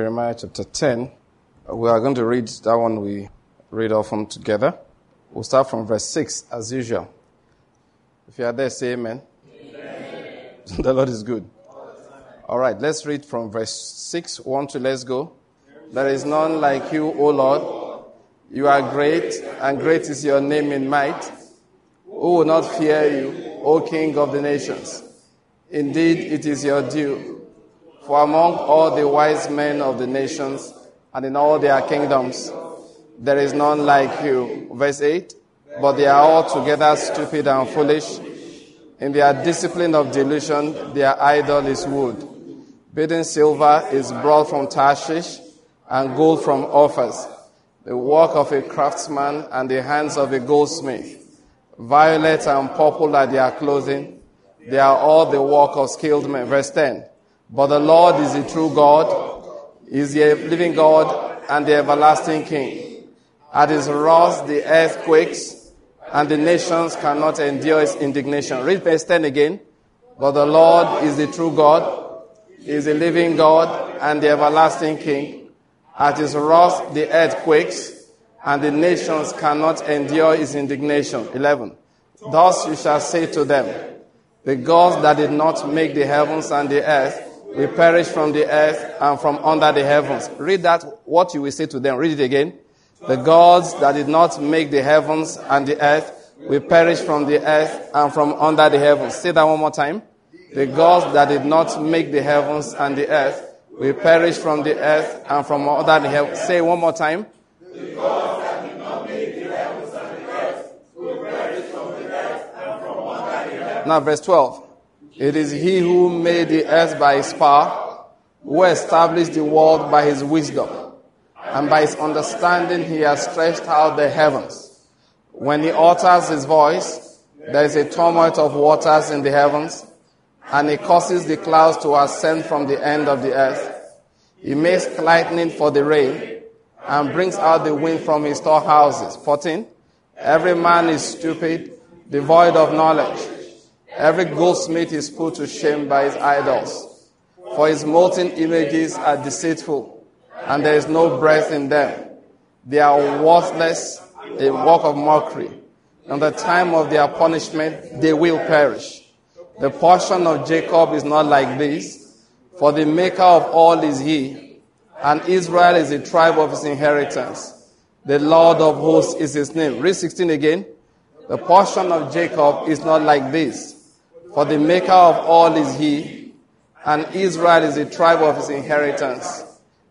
Jeremiah chapter 10. We are going to read that one we read often together. We'll start from verse 6 as usual. If you are there, say amen. amen. the Lord is good. All right, let's read from verse 6. 1 to let's go. There is none like you, O Lord. You are great, and great is your name in might. Who will not fear you, O King of the nations? Indeed, it is your due for among all the wise men of the nations and in all their kingdoms, there is none like you. Verse 8 But they are altogether stupid and foolish. In their discipline of delusion, their idol is wood. Bidden silver is brought from Tarshish, and gold from Uphaz. The work of a craftsman and the hands of a goldsmith. Violet and purple are their clothing. They are all the work of skilled men. Verse 10. But the Lord is the true God, is the living God and the everlasting King. At his wrath the earth quakes, and the nations cannot endure his indignation. Read verse 10 again. But the Lord is the true God, is the living God and the everlasting King. At his wrath the earth quakes, and the nations cannot endure his indignation. 11. Thus you shall say to them, the gods that did not make the heavens and the earth, we perish from the earth and from under the heavens. Read that, what you will say to them. Read it again. The gods that did not make the heavens and the earth we perish from the earth and from under the heavens. Say that one more time. The gods that did not make the heavens and the earth we perish from the earth and from under the heavens. Say one more time. The gods that did not make the heavens and the earth perish from the earth and from under the heavens. Now verse 12. It is he who made the earth by his power, who established the world by his wisdom, and by his understanding he has stretched out the heavens. When he utters his voice, there is a tumult of waters in the heavens, and he causes the clouds to ascend from the end of the earth. He makes lightning for the rain, and brings out the wind from his storehouses. 14. Every man is stupid, devoid of knowledge. Every goldsmith is put to shame by his idols, for his molten images are deceitful, and there is no breath in them. They are worthless, a work of mockery. In the time of their punishment, they will perish. The portion of Jacob is not like this, for the maker of all is he, and Israel is the tribe of his inheritance. The Lord of hosts is his name. Read 16 again. The portion of Jacob is not like this for the maker of all is he, and Israel is the tribe of his inheritance.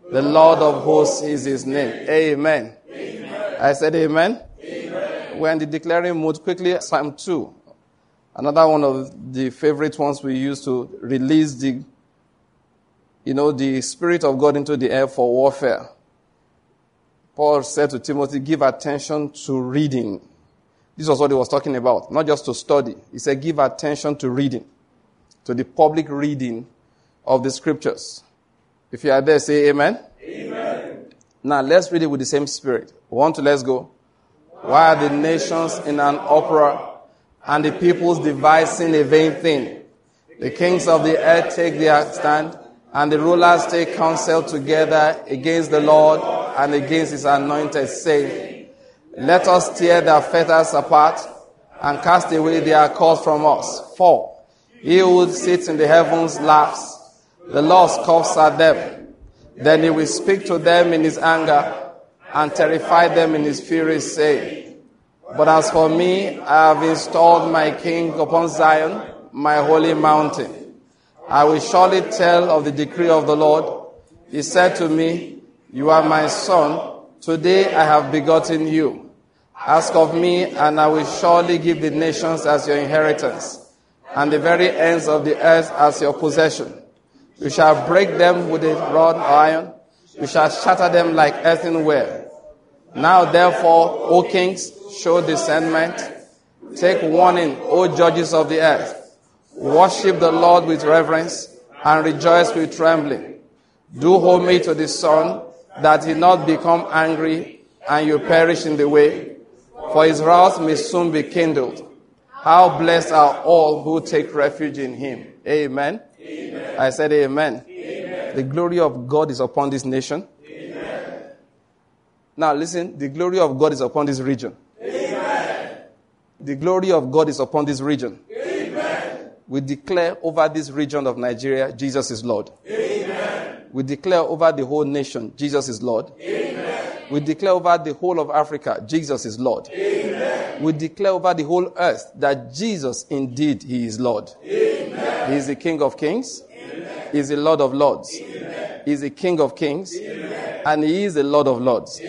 The Lord of hosts is his name. Amen. amen. I said amen. amen. We're in the declaring mood. Quickly, Psalm 2. Another one of the favorite ones we use to release the, you know, the Spirit of God into the air for warfare. Paul said to Timothy, give attention to reading this was what he was talking about, not just to study. He said, give attention to reading, to the public reading of the scriptures. If you are there, say amen. Amen. Now let's read it with the same spirit. One, two, let's go. Why are the nations in an uproar and the peoples devising a vain thing? The kings of the earth take their stand and the rulers take counsel together against the Lord and against his anointed, saying, let us tear their fetters apart and cast away their cords from us. For he who sits in the heavens laughs. The Lord scoffs at them. Then he will speak to them in his anger and terrify them in his fury, saying, But as for me, I have installed my king upon Zion, my holy mountain. I will surely tell of the decree of the Lord. He said to me, You are my son. Today I have begotten you. Ask of me, and I will surely give the nations as your inheritance, and the very ends of the earth as your possession. You shall break them with a rod of iron, you shall shatter them like earthenware. Now therefore, O kings, show discernment. Take warning, O judges of the earth. Worship the Lord with reverence, and rejoice with trembling. Do homage to the Son, that he not become angry, and you perish in the way for his wrath may soon be kindled. How blessed are all who take refuge in him. Amen. amen. I said amen. amen. The glory of God is upon this nation. Now listen, the glory of God is upon this region. The glory of God is upon this region. We declare over this region of Nigeria, Jesus is Lord. We declare over the whole nation, Jesus is Lord. We declare over the whole of Africa, Jesus is Lord. We declare over the whole earth that Jesus indeed he is Lord. He is the King of Kings. He is the Lord of Lords. He is the King of Kings. And he is the Lord of Lords.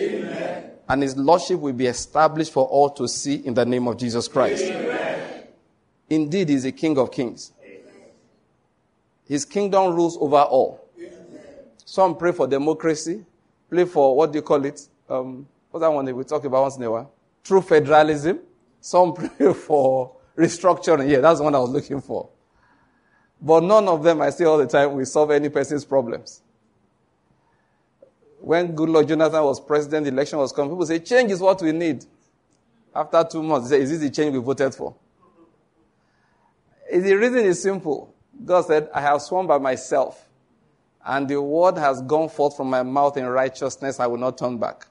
And his lordship will be established for all to see in the name of Jesus Christ. Indeed, he is the King of Kings. His kingdom rules over all. Some pray for democracy, pray for what do you call it? Um, what's that one that we talk about once in a while? True federalism. Some pray for restructuring. Yeah, that's the one I was looking for. But none of them, I say all the time, will solve any person's problems. When Goodluck Jonathan was president, the election was coming, people say, change is what we need. After two months, they say, is this the change we voted for? The reason is simple. God said, I have sworn by myself, and the word has gone forth from my mouth in righteousness, I will not turn back.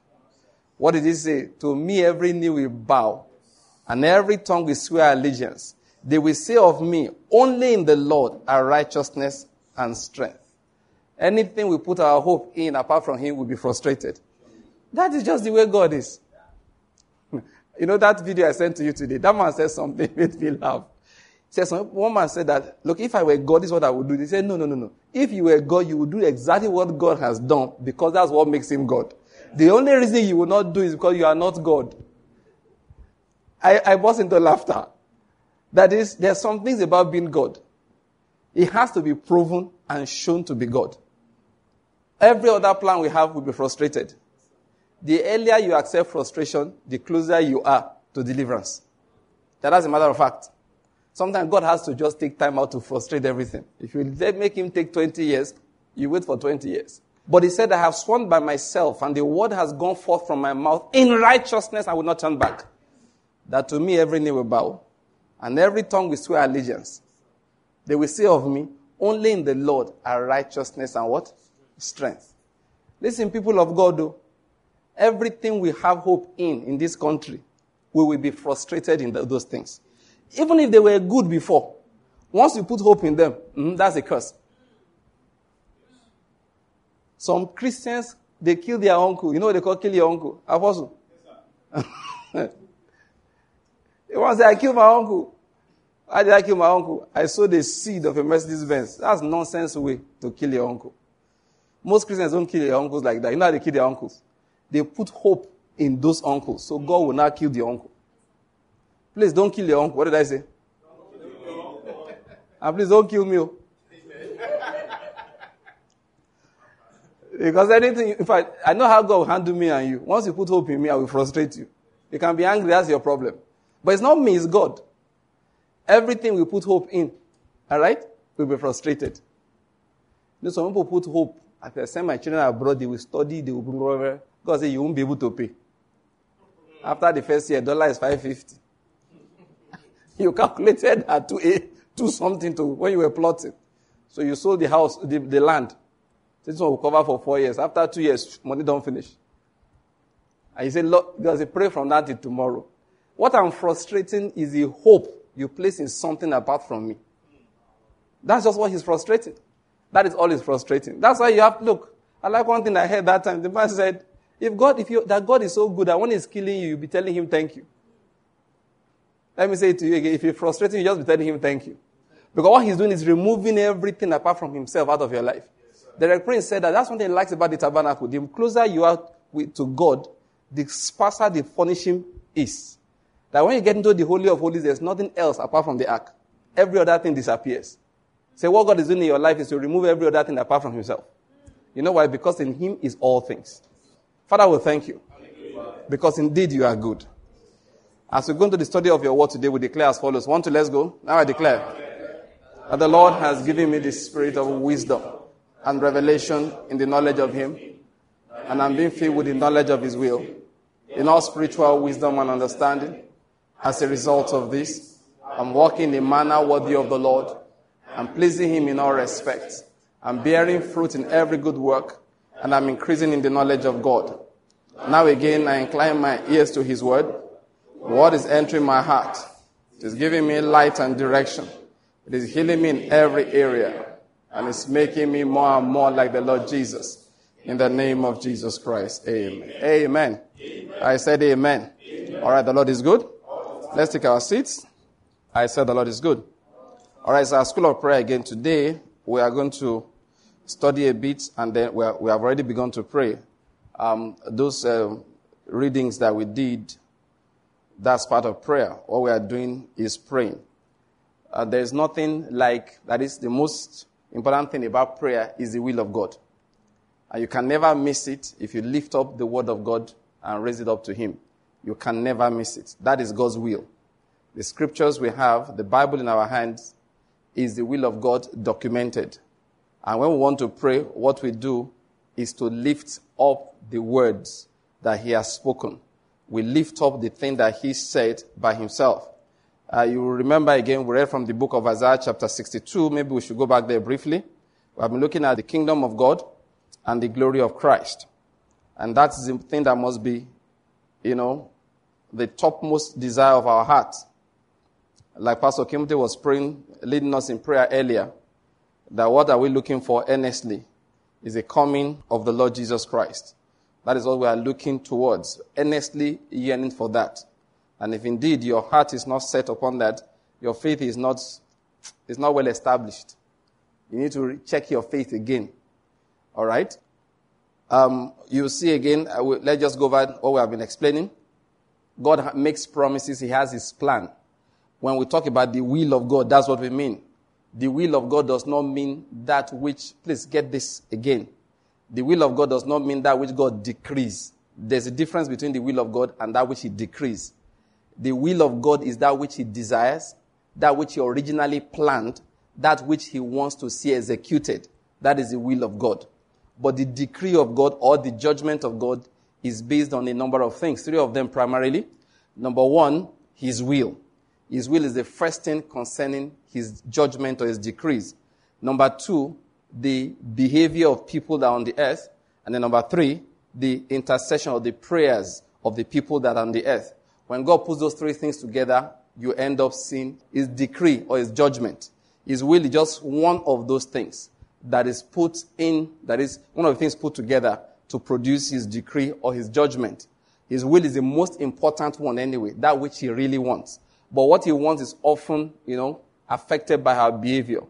What did he say? To me, every knee will bow, and every tongue will swear allegiance. They will say of me, only in the Lord are righteousness and strength. Anything we put our hope in apart from Him will be frustrated. That is just the way God is. you know that video I sent to you today? That man said something made me laugh. Said, one man said that, look, if I were God, this is what I would do. They said, no, no, no, no. If you were God, you would do exactly what God has done because that's what makes him God. The only reason you will not do is because you are not God. I, I burst into laughter. That is, there are some things about being God. It has to be proven and shown to be God. Every other plan we have will be frustrated. The earlier you accept frustration, the closer you are to deliverance. That is a matter of fact. Sometimes God has to just take time out to frustrate everything. If you make him take 20 years, you wait for 20 years. But he said, I have sworn by myself, and the word has gone forth from my mouth. In righteousness, I will not turn back. That to me every knee will bow, and every tongue will swear allegiance. They will say of me, only in the Lord are righteousness and what? Strength. Listen, people of God, though, everything we have hope in in this country, we will be frustrated in the, those things. Even if they were good before, once you put hope in them, mm, that's a curse. Some Christians, they kill their uncle. You know what they call kill your uncle? Apostle. Yes, they say, I killed my uncle. Why did I kill my uncle? I sowed the seed of a Mercedes Benz. That's nonsense way to kill your uncle. Most Christians don't kill their uncles like that. You know how they kill their uncles? They put hope in those uncles. So God will not kill the uncle. Please don't kill your uncle. What did I say? And please don't kill me. Oh. because anything, in fact, I know how God will handle me and you. Once you put hope in me, I will frustrate you. You can be angry, that's your problem. But it's not me, it's God. Everything we put hope in, all right, we'll be frustrated. You know, some people put hope. If I send my children abroad, they will study, they will bring God said, you won't be able to pay. After the first year, dollar is 550. You calculated at two, eight, two something to when you were plotting. So you sold the house, the, the land. This one will cover for four years. After two years, money don't finish. And you say, Lord, there's a pray from that to tomorrow. What I'm frustrating is the hope you place in something apart from me. That's just what he's frustrating. That is all he's frustrating. That's why you have look. I like one thing I heard that time. The man said, if God, if you, that God is so good that when he's killing you, you'll be telling him thank you. Let me say to you again. If you're frustrated, you just be telling him thank you. Because what he's doing is removing everything apart from himself out of your life. The Prince said that that's one thing he likes about the tabernacle. The closer you are with, to God, the sparser the furnishing is. That when you get into the Holy of Holies, there's nothing else apart from the ark. Every other thing disappears. Say what God is doing in your life is to remove every other thing apart from Himself. You know why? Because in Him is all things. Father, we thank you. Because indeed you are good. As we go into the study of your word today, we declare as follows. One, two, let's go. Now I declare that the Lord has given me the spirit of wisdom and revelation in the knowledge of Him, and I'm being filled with the knowledge of His will, in all spiritual wisdom and understanding. As a result of this, I'm walking in a manner worthy of the Lord and pleasing Him in all respects. I'm bearing fruit in every good work, and I'm increasing in the knowledge of God. Now again, I incline my ears to His word. What is entering my heart? It is giving me light and direction. It is healing me in every area, and it's making me more and more like the Lord Jesus. In the name of Jesus Christ. Amen. Amen. amen. I said amen. amen. All right, the Lord is good. Let's take our seats. I said the Lord is good. All right, so our school of prayer again today. We are going to study a bit and then we, are, we have already begun to pray. Um, those uh, readings that we did, that's part of prayer. What we are doing is praying. Uh, there's nothing like, that is the most important thing about prayer is the will of God. And you can never miss it if you lift up the word of God and raise it up to Him. You can never miss it. That is God's will. The scriptures we have, the Bible in our hands, is the will of God documented. And when we want to pray, what we do is to lift up the words that He has spoken. We lift up the thing that He said by Himself. Uh, you remember again, we read from the book of Isaiah, chapter 62. Maybe we should go back there briefly. We have been looking at the kingdom of God and the glory of Christ. And that's the thing that must be, you know, the topmost desire of our hearts. Like Pastor Kimothy was praying, leading us in prayer earlier, that what are we looking for earnestly is the coming of the Lord Jesus Christ. That is what we are looking towards, earnestly yearning for that. And if indeed your heart is not set upon that, your faith is not, is not well established. You need to check your faith again. All right? Um, you see again, will, let's just go over what we have been explaining. God makes promises, He has His plan. When we talk about the will of God, that's what we mean. The will of God does not mean that which, please get this again. The will of God does not mean that which God decrees. There's a difference between the will of God and that which He decrees. The will of God is that which He desires, that which He originally planned, that which He wants to see executed. That is the will of God. But the decree of God or the judgment of God is based on a number of things. Three of them primarily. Number one, His will. His will is the first thing concerning His judgment or His decrees. Number two, the behavior of people that are on the earth. And then number three, the intercession or the prayers of the people that are on the earth. When God puts those three things together, you end up seeing His decree or His judgment. His will is just one of those things that is put in, that is one of the things put together to produce his decree or his judgment. His will is the most important one anyway, that which he really wants. But what he wants is often, you know, affected by our behavior.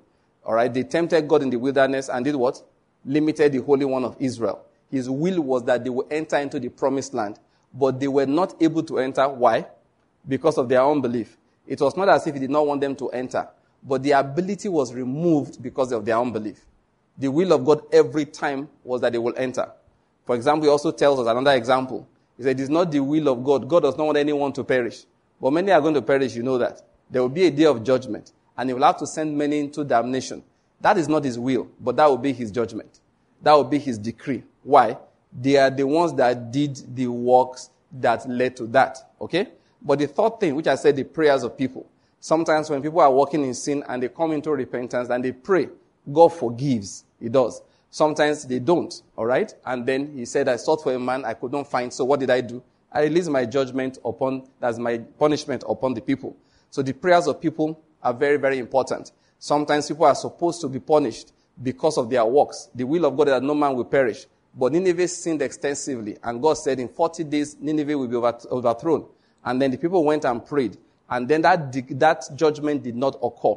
Alright, they tempted God in the wilderness and did what? Limited the Holy One of Israel. His will was that they would enter into the promised land, but they were not able to enter. Why? Because of their unbelief. It was not as if he did not want them to enter, but the ability was removed because of their unbelief. The will of God every time was that they will enter. For example, he also tells us another example. He said, It is not the will of God. God does not want anyone to perish. But many are going to perish, you know that. There will be a day of judgment, and he will have to send many into damnation. That is not his will, but that will be his judgment. That will be his decree. Why? They are the ones that did the works that led to that. Okay? But the third thing, which I said, the prayers of people. Sometimes when people are walking in sin and they come into repentance and they pray, God forgives. He does. Sometimes they don't, all right? And then he said, I sought for a man I could not find. So what did I do? I released my judgment upon, that's my punishment upon the people. So the prayers of people are very, very important. Sometimes people are supposed to be punished because of their works. The will of God is that no man will perish. But Nineveh sinned extensively. And God said in 40 days, Nineveh will be overthrown. And then the people went and prayed. And then that, that judgment did not occur.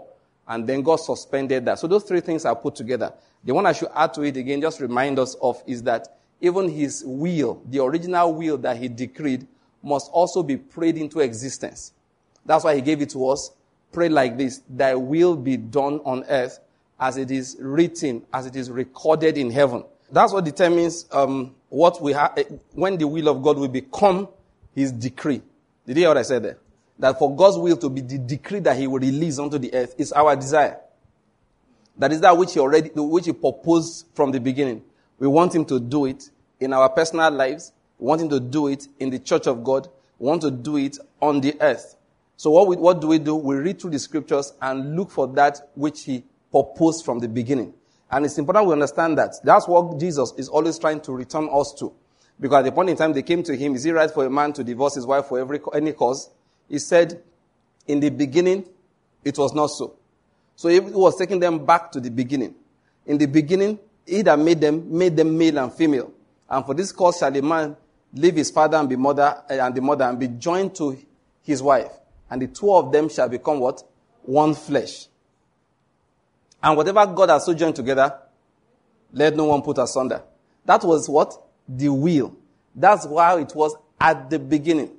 And then God suspended that. So those three things are put together. The one I should add to it again, just remind us of, is that even his will, the original will that he decreed, must also be prayed into existence. That's why he gave it to us. Pray like this, thy will be done on earth as it is written, as it is recorded in heaven. That's what determines um, what we have, when the will of God will become his decree. Did you hear what I said there? That for God's will to be the decree that he will release onto the earth is our desire. That is that which he already, which he proposed from the beginning. We want him to do it in our personal lives. We want him to do it in the church of God. We want to do it on the earth. So what, we, what do we do? We read through the scriptures and look for that which he proposed from the beginning. And it's important we understand that. That's what Jesus is always trying to return us to. Because at the point in time they came to him, is it right for a man to divorce his wife for every, any cause? He said, in the beginning, it was not so. So he was taking them back to the beginning. In the beginning, he that made them, made them male and female. And for this cause shall a man leave his father and be mother, eh, and the mother and be joined to his wife. And the two of them shall become what? One flesh. And whatever God has so joined together, let no one put asunder. That was what? The will. That's how it was at the beginning.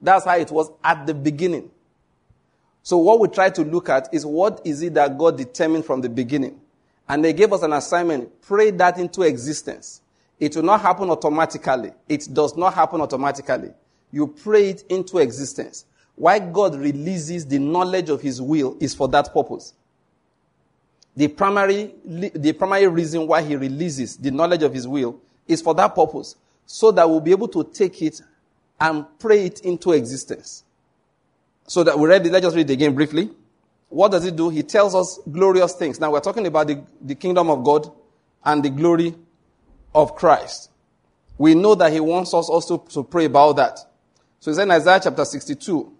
That's how it was at the beginning. So what we try to look at is what is it that God determined from the beginning? And they gave us an assignment. Pray that into existence. It will not happen automatically. It does not happen automatically. You pray it into existence. Why God releases the knowledge of His will is for that purpose. The primary, the primary reason why He releases the knowledge of His will is for that purpose. So that we'll be able to take it and pray it into existence. So that we read it, let's just read it again briefly. What does it do? He tells us glorious things. Now we're talking about the, the kingdom of God and the glory of Christ. We know that he wants us also to pray about that. So it's in Isaiah chapter 62.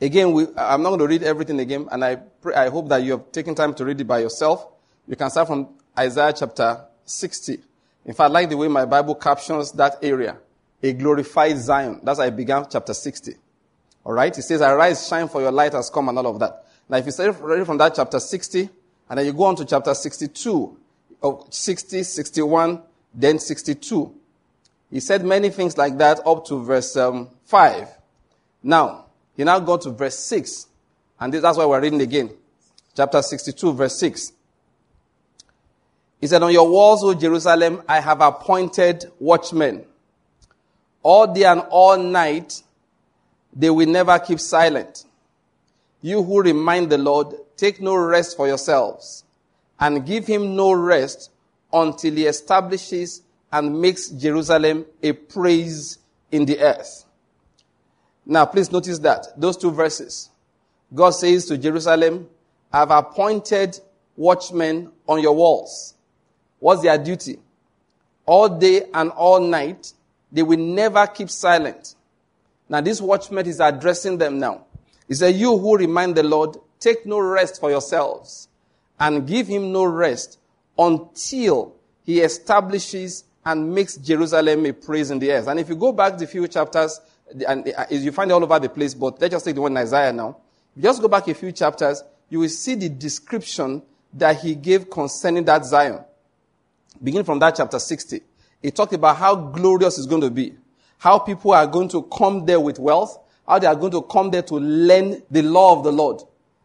Again, we, I'm not going to read everything again, and I, pray, I hope that you have taken time to read it by yourself. You can start from Isaiah chapter 60. In fact, I like the way my Bible captions that area. A glorified Zion. That's how I began chapter 60. Alright? It says, Arise, shine for your light has come and all of that. Now, if you start reading from that chapter 60, and then you go on to chapter 62, or 60, 61, then 62. He said many things like that up to verse um, 5. Now, he now got to verse 6. And that's why we're reading again. Chapter 62, verse 6. He said, On your walls, O Jerusalem, I have appointed watchmen. All day and all night, they will never keep silent. You who remind the Lord, take no rest for yourselves, and give him no rest until he establishes and makes Jerusalem a praise in the earth. Now, please notice that those two verses. God says to Jerusalem, I've appointed watchmen on your walls. What's their duty? All day and all night, they will never keep silent. Now, this watchman is addressing them now. He said, You who remind the Lord, take no rest for yourselves and give him no rest until he establishes and makes Jerusalem a praise in the earth. And if you go back the few chapters, and uh, you find it all over the place, but let's just take the one in Isaiah now. Just go back a few chapters, you will see the description that he gave concerning that Zion. Begin from that chapter 60. He talked about how glorious it's going to be. How people are going to come there with wealth. How they are going to come there to learn the law of the Lord.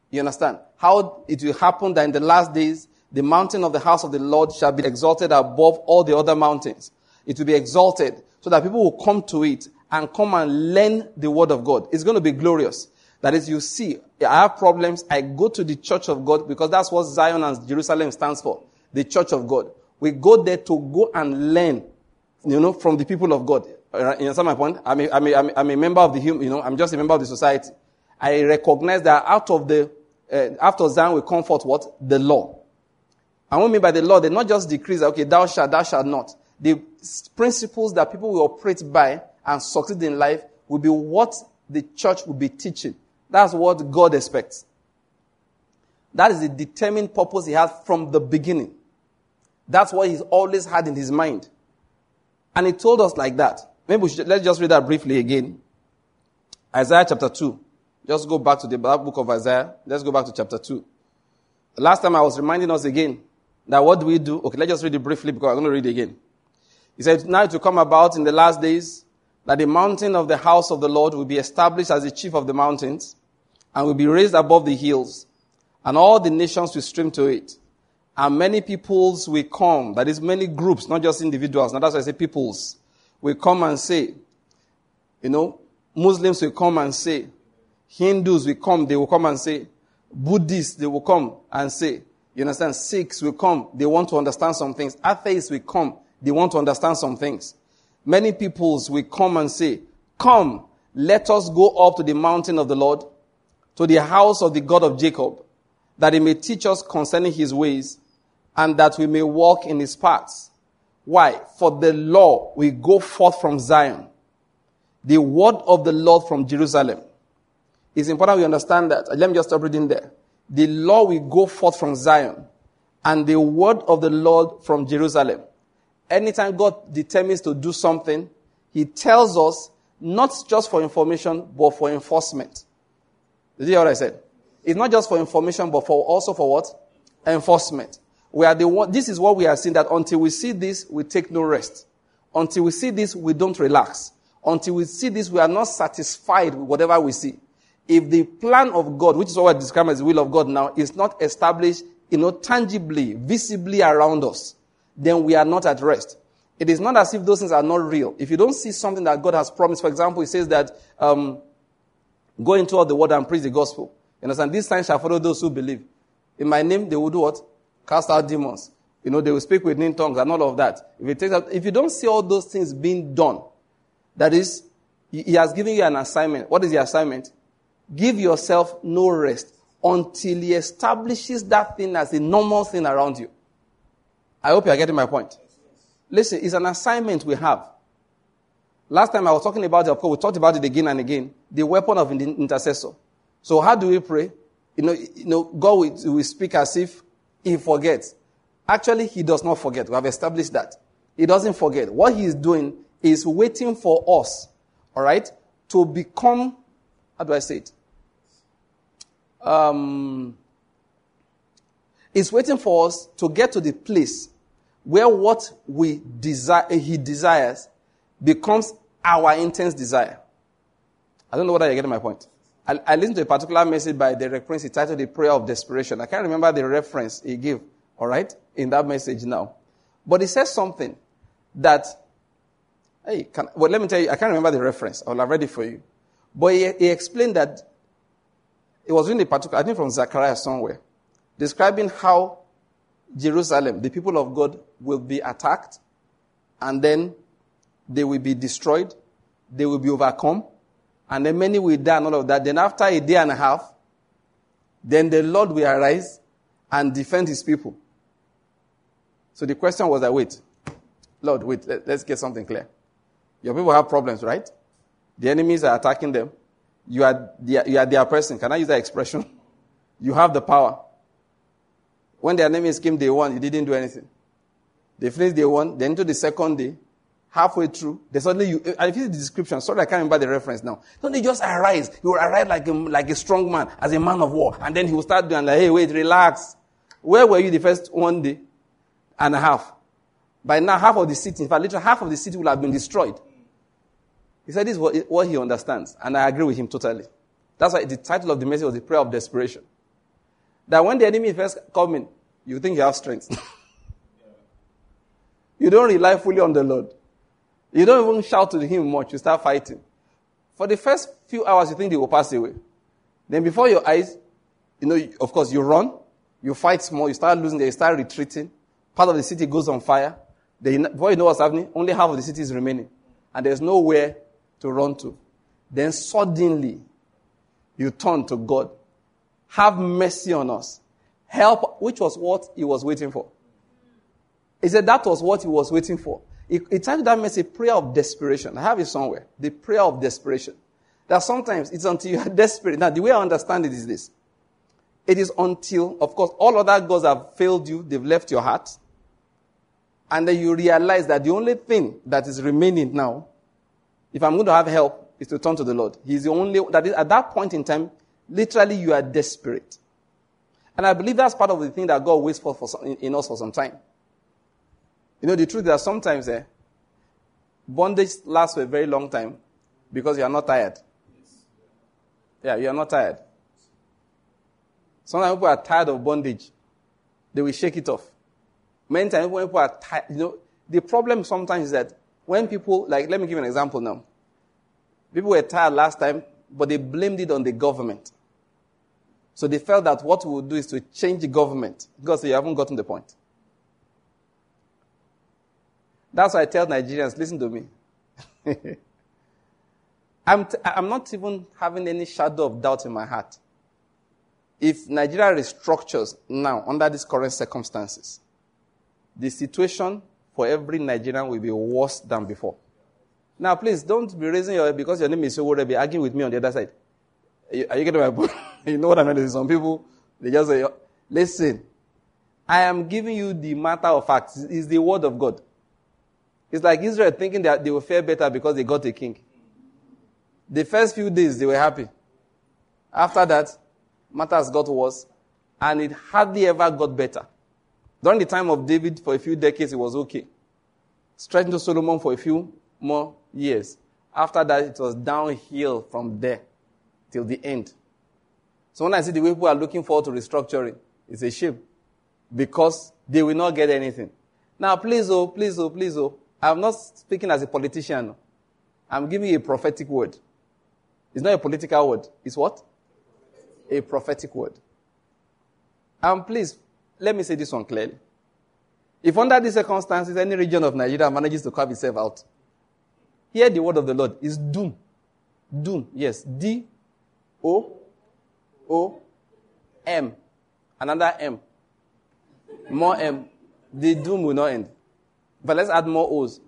You understand? How it will happen that in the last days, the mountain of the house of the Lord shall be exalted above all the other mountains. It will be exalted so that people will come to it and come and learn the word of God. It's going to be glorious. That is, you see, I have problems. I go to the church of God because that's what Zion and Jerusalem stands for. The church of God. We go there to go and learn, you know, from the people of God. You understand my point? I'm a, I'm a, I'm a member of the, human, you know, I'm just a member of the society. I recognize that out of the, uh, after Zion will come forth what? The law. And what I mean by the law, they're not just decrees, okay, thou shalt, thou shalt not. The principles that people will operate by and succeed in life will be what the church will be teaching. That's what God expects. That is the determined purpose he has from the beginning. That's what he's always had in his mind. And he told us like that. Maybe should, let's just read that briefly again. Isaiah chapter 2. Just go back to the book of Isaiah. Let's go back to chapter 2. Last time I was reminding us again that what do we do? Okay, let's just read it briefly because I'm going to read it again. He said, Now to come about in the last days that the mountain of the house of the Lord will be established as the chief of the mountains and will be raised above the hills, and all the nations will stream to it. And many peoples will come, that is, many groups, not just individuals. Now that's why I say peoples, will come and say, you know, Muslims will come and say, Hindus will come, they will come and say, Buddhists, they will come and say, you understand? Sikhs will come, they want to understand some things. Atheists will come, they want to understand some things. Many peoples will come and say, Come, let us go up to the mountain of the Lord, to the house of the God of Jacob, that he may teach us concerning his ways, and that we may walk in his paths. Why? For the law will go forth from Zion, the word of the Lord from Jerusalem. It's important we understand that. Let me just stop reading there. The law will go forth from Zion, and the word of the Lord from Jerusalem. Anytime God determines to do something, He tells us not just for information, but for enforcement. Did you hear what I said? It's not just for information, but for also for what? Enforcement. We are the one, this is what we are seeing that until we see this, we take no rest. Until we see this, we don't relax. Until we see this, we are not satisfied with whatever we see. If the plan of God, which is what we describe as the will of God now, is not established, you know, tangibly, visibly around us, then we are not at rest. It is not as if those things are not real. If you don't see something that God has promised, for example, He says that um, go into all the world and preach the gospel. You understand? These signs shall follow those who believe. In my name, they will do what? Cast out demons. You know, they will speak with new tongues and all of that. If, it takes if you don't see all those things being done, that is, He has given you an assignment. What is the assignment? Give yourself no rest until He establishes that thing as a normal thing around you. I hope you are getting my point. Listen, it's an assignment we have. Last time I was talking about it, of course, we talked about it again and again. The weapon of the intercessor. So how do we pray? You know, you know God will, will speak as if he forgets. Actually, he does not forget. We have established that. He doesn't forget. What he is doing is waiting for us, all right, to become, how do I say it? Um, is waiting for us to get to the place where what we desire, eh, he desires becomes our intense desire. I don't know whether you're getting my point. I, I, listened to a particular message by Derek Prince. He titled The Prayer of Desperation. I can't remember the reference he gave, all right, in that message now. But he says something that, hey, can, well, let me tell you, I can't remember the reference. I'll have read it for you. But he, he explained that it was in a particular, I think from Zechariah somewhere, describing how Jerusalem, the people of God, will be attacked and then they will be destroyed, they will be overcome, and then many will die and all of that. Then after a day and a half, then the Lord will arise and defend his people. So the question was that, wait, Lord, wait, let, us get something clear. Your people have problems, right? The enemies are attacking them. You are, the, you are their person. Can I use that expression? You have the power. When their enemies came day one, you didn't do anything. They finished day one, then to the second day, halfway through, they suddenly, you, I see the description, sorry I can't remember the reference now. Don't they just arise? He will arise like a, like a strong man, as a man of war, and then he will start doing like, hey, wait, relax. Where were you the first one day and a half? By now, half of the city, in fact, literally half of the city will have been destroyed. He said this is what, what he understands, and I agree with him totally. That's why the title of the message was the prayer of desperation. That when the enemy first come in, you think you have strength. you don't rely fully on the Lord. You don't even shout to him much. You start fighting. For the first few hours, you think they will pass away. Then before your eyes, you know, of course, you run, you fight small, you start losing, you start retreating. Part of the city goes on fire. Then, before you know what's happening, only half of the city is remaining. And there's nowhere to run to. Then suddenly, you turn to God. Have mercy on us. Help, which was what he was waiting for. He said that was what he was waiting for. He, he titled that message prayer of desperation. I have it somewhere. The prayer of desperation. That sometimes it's until you are desperate. Now, the way I understand it is this. It is until, of course, all other gods have failed you, they've left your heart, and then you realize that the only thing that is remaining now, if I'm going to have help, is to turn to the Lord. He's the only, that is, at that point in time, literally you are desperate. And I believe that's part of the thing that God waits for, for some, in, in us for some time. You know, the truth is that sometimes eh, bondage lasts for a very long time because you are not tired. Yeah, you are not tired. Sometimes people are tired of bondage. They will shake it off. Many times when people are tired, you know, the problem sometimes is that when people, like, let me give an example now. People were tired last time, but they blamed it on the government. So they felt that what we would do is to change the government because you haven't gotten the point. That's why I tell Nigerians, listen to me. I'm, t- I'm not even having any shadow of doubt in my heart. If Nigeria restructures now under these current circumstances, the situation for every Nigerian will be worse than before. Now, please don't be raising your because your name is be arguing with me on the other side. Are you, getting my point? you know what I mean? Some people they just say, "Listen, I am giving you the matter of facts. It's the word of God." It's like Israel thinking that they will fare better because they got a king. The first few days they were happy. After that, matters got worse, and it hardly ever got better. During the time of David, for a few decades, it was okay. Straight to Solomon for a few more years. After that, it was downhill from there till the end. So when I see the way people are looking forward to restructuring, it's a shame because they will not get anything. Now, please, oh, please, oh, please, oh, I'm not speaking as a politician. I'm giving you a prophetic word. It's not a political word. It's what? A prophetic word. And please, let me say this one clearly. If under these circumstances any region of Nigeria manages to carve itself out, hear the word of the Lord. It's doom. Doom. Yes. D O O M. Another M. More M. The doom will not end. But let's add more O's.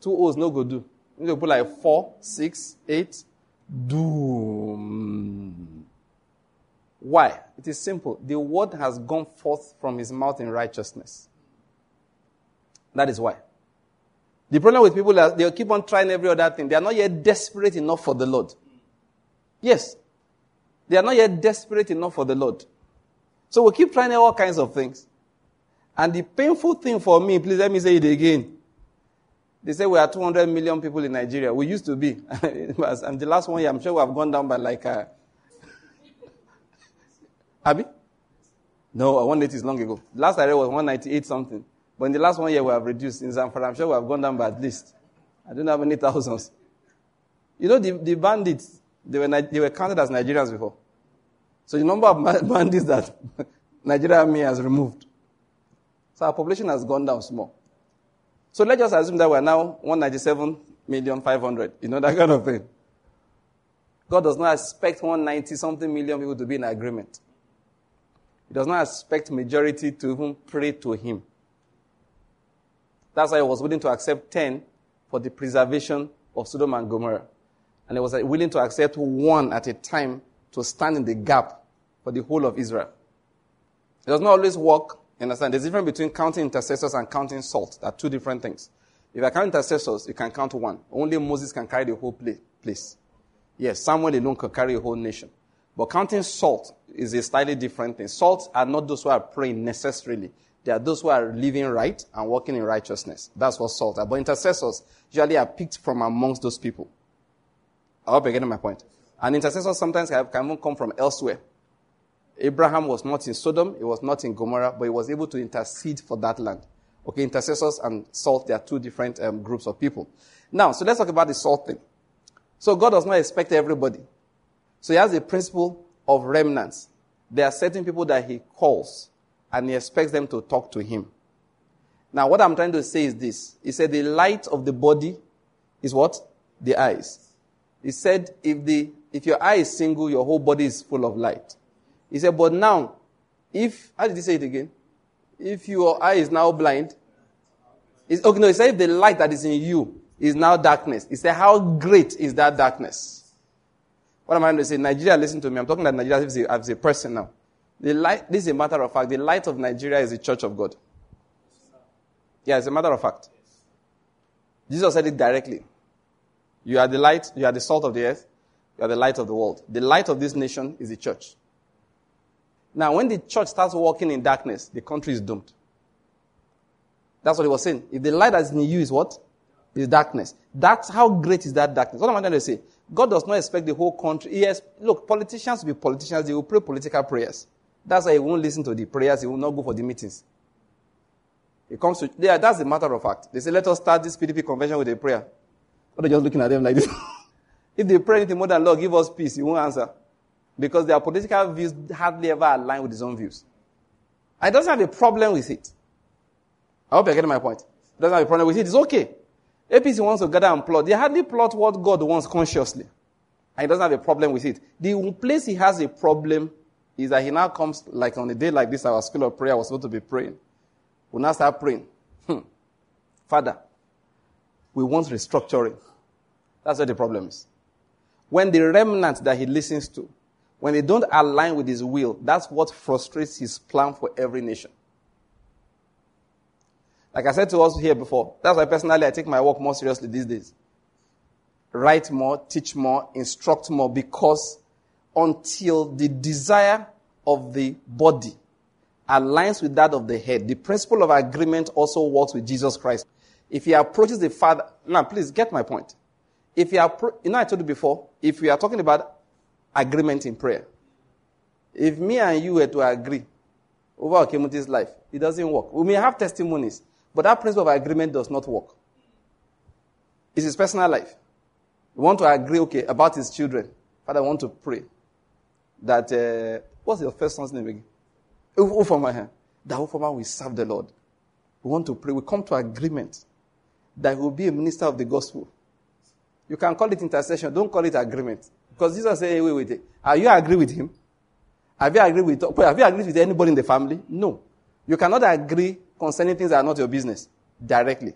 Two O's no go do. You to put like four, six, eight. Doom. Why? It is simple. The word has gone forth from his mouth in righteousness. That is why. The problem with people is they keep on trying every other thing. They are not yet desperate enough for the Lord. Yes. They are not yet desperate enough for the Lord. So we keep trying all kinds of things. And the painful thing for me, please let me say it again. They say we are 200 million people in Nigeria. We used to be. and the last one year, I'm sure we have gone down by like, uh, Abby? No, 180 is long ago. Last I read was 198 something. But in the last one year, we have reduced. In Zamfara, I'm sure we have gone down by at least. I don't have any thousands. You know, the, the bandits, they were, they were counted as Nigerians before. So the number of bandits that Nigeria Army has removed. So our population has gone down small. So let's just assume that we're now 197 million 500. You know, that kind of thing. God does not expect 190 something million people to be in agreement. He does not expect majority to even pray to him. That's why he was willing to accept 10 for the preservation of Sodom and Gomorrah. And he was willing to accept one at a time to stand in the gap for the whole of Israel. It does not always work. Understand? There's a difference between counting intercessors and counting salt. There are two different things. If I count intercessors, you can count one. Only Moses can carry the whole place. Yes, Samuel alone can carry a whole nation. But counting salt is a slightly different thing. Salt are not those who are praying necessarily. They are those who are living right and walking in righteousness. That's what salt are. But intercessors usually are picked from amongst those people. I hope you're getting my point. And intercessors sometimes have, can even come from elsewhere. Abraham was not in Sodom, he was not in Gomorrah, but he was able to intercede for that land. Okay, intercessors and salt, they are two different um, groups of people. Now, so let's talk about the salt thing. So God does not expect everybody. So he has a principle of remnants. There are certain people that he calls and he expects them to talk to him. Now, what I'm trying to say is this. He said the light of the body is what? The eyes. He said if the, if your eye is single, your whole body is full of light. He said, but now, if, how did he say it again? If your eye is now blind, okay, no, he said if the light that is in you is now darkness. He said, how great is that darkness? What am I going to say? Nigeria, listen to me. I'm talking about Nigeria as a, as a person now. The light, this is a matter of fact. The light of Nigeria is the church of God. Yeah, it's a matter of fact. Jesus said it directly. You are the light, you are the salt of the earth, you are the light of the world. The light of this nation is the church. Now, when the church starts walking in darkness, the country is doomed. That's what he was saying. If the light that is in you is what? Is darkness. That's how great is that darkness. What am I trying to say? God does not expect the whole country. Yes, look, politicians will be politicians. They will pray political prayers. That's why he won't listen to the prayers. He will not go for the meetings. It comes to, yeah, that's a matter of fact. They say, let us start this PDP convention with a prayer. But they're just looking at them like this. if they pray anything more than, Lord, give us peace, he won't answer. Because their political views hardly ever align with his own views. I doesn't have a problem with it. I hope you're getting my point. He doesn't have a problem with it. It's okay. APC wants to gather and plot. They hardly plot what God wants consciously. And he doesn't have a problem with it. The place he has a problem is that he now comes, like on a day like this, our school of prayer was supposed to be praying. We'll now start praying. Hmm. Father, we want restructuring. That's what the problem is. When the remnant that he listens to, when they don't align with his will, that's what frustrates his plan for every nation. Like I said to us here before, that's why personally I take my work more seriously these days. Write more, teach more, instruct more, because until the desire of the body aligns with that of the head, the principle of agreement also works with Jesus Christ. If he approaches the Father, now please get my point. If you are, you know, I told you before, if we are talking about agreement in prayer, if me and you were to agree over Okemuti's life, it doesn't work. We may have testimonies, but that principle of agreement does not work. It's his personal life. We want to agree, okay, about his children. Father, I want to pray that, uh, what's your first son's name again? Ufoma. That Ufoma will serve the Lord. We want to pray. We come to agreement that he will be a minister of the gospel. You can call it intercession. Don't call it agreement. Because Jesus said, hey, wait, wait. Are you agree with him? Have you agreed with, have you agreed with anybody in the family? No. You cannot agree concerning things that are not your business directly.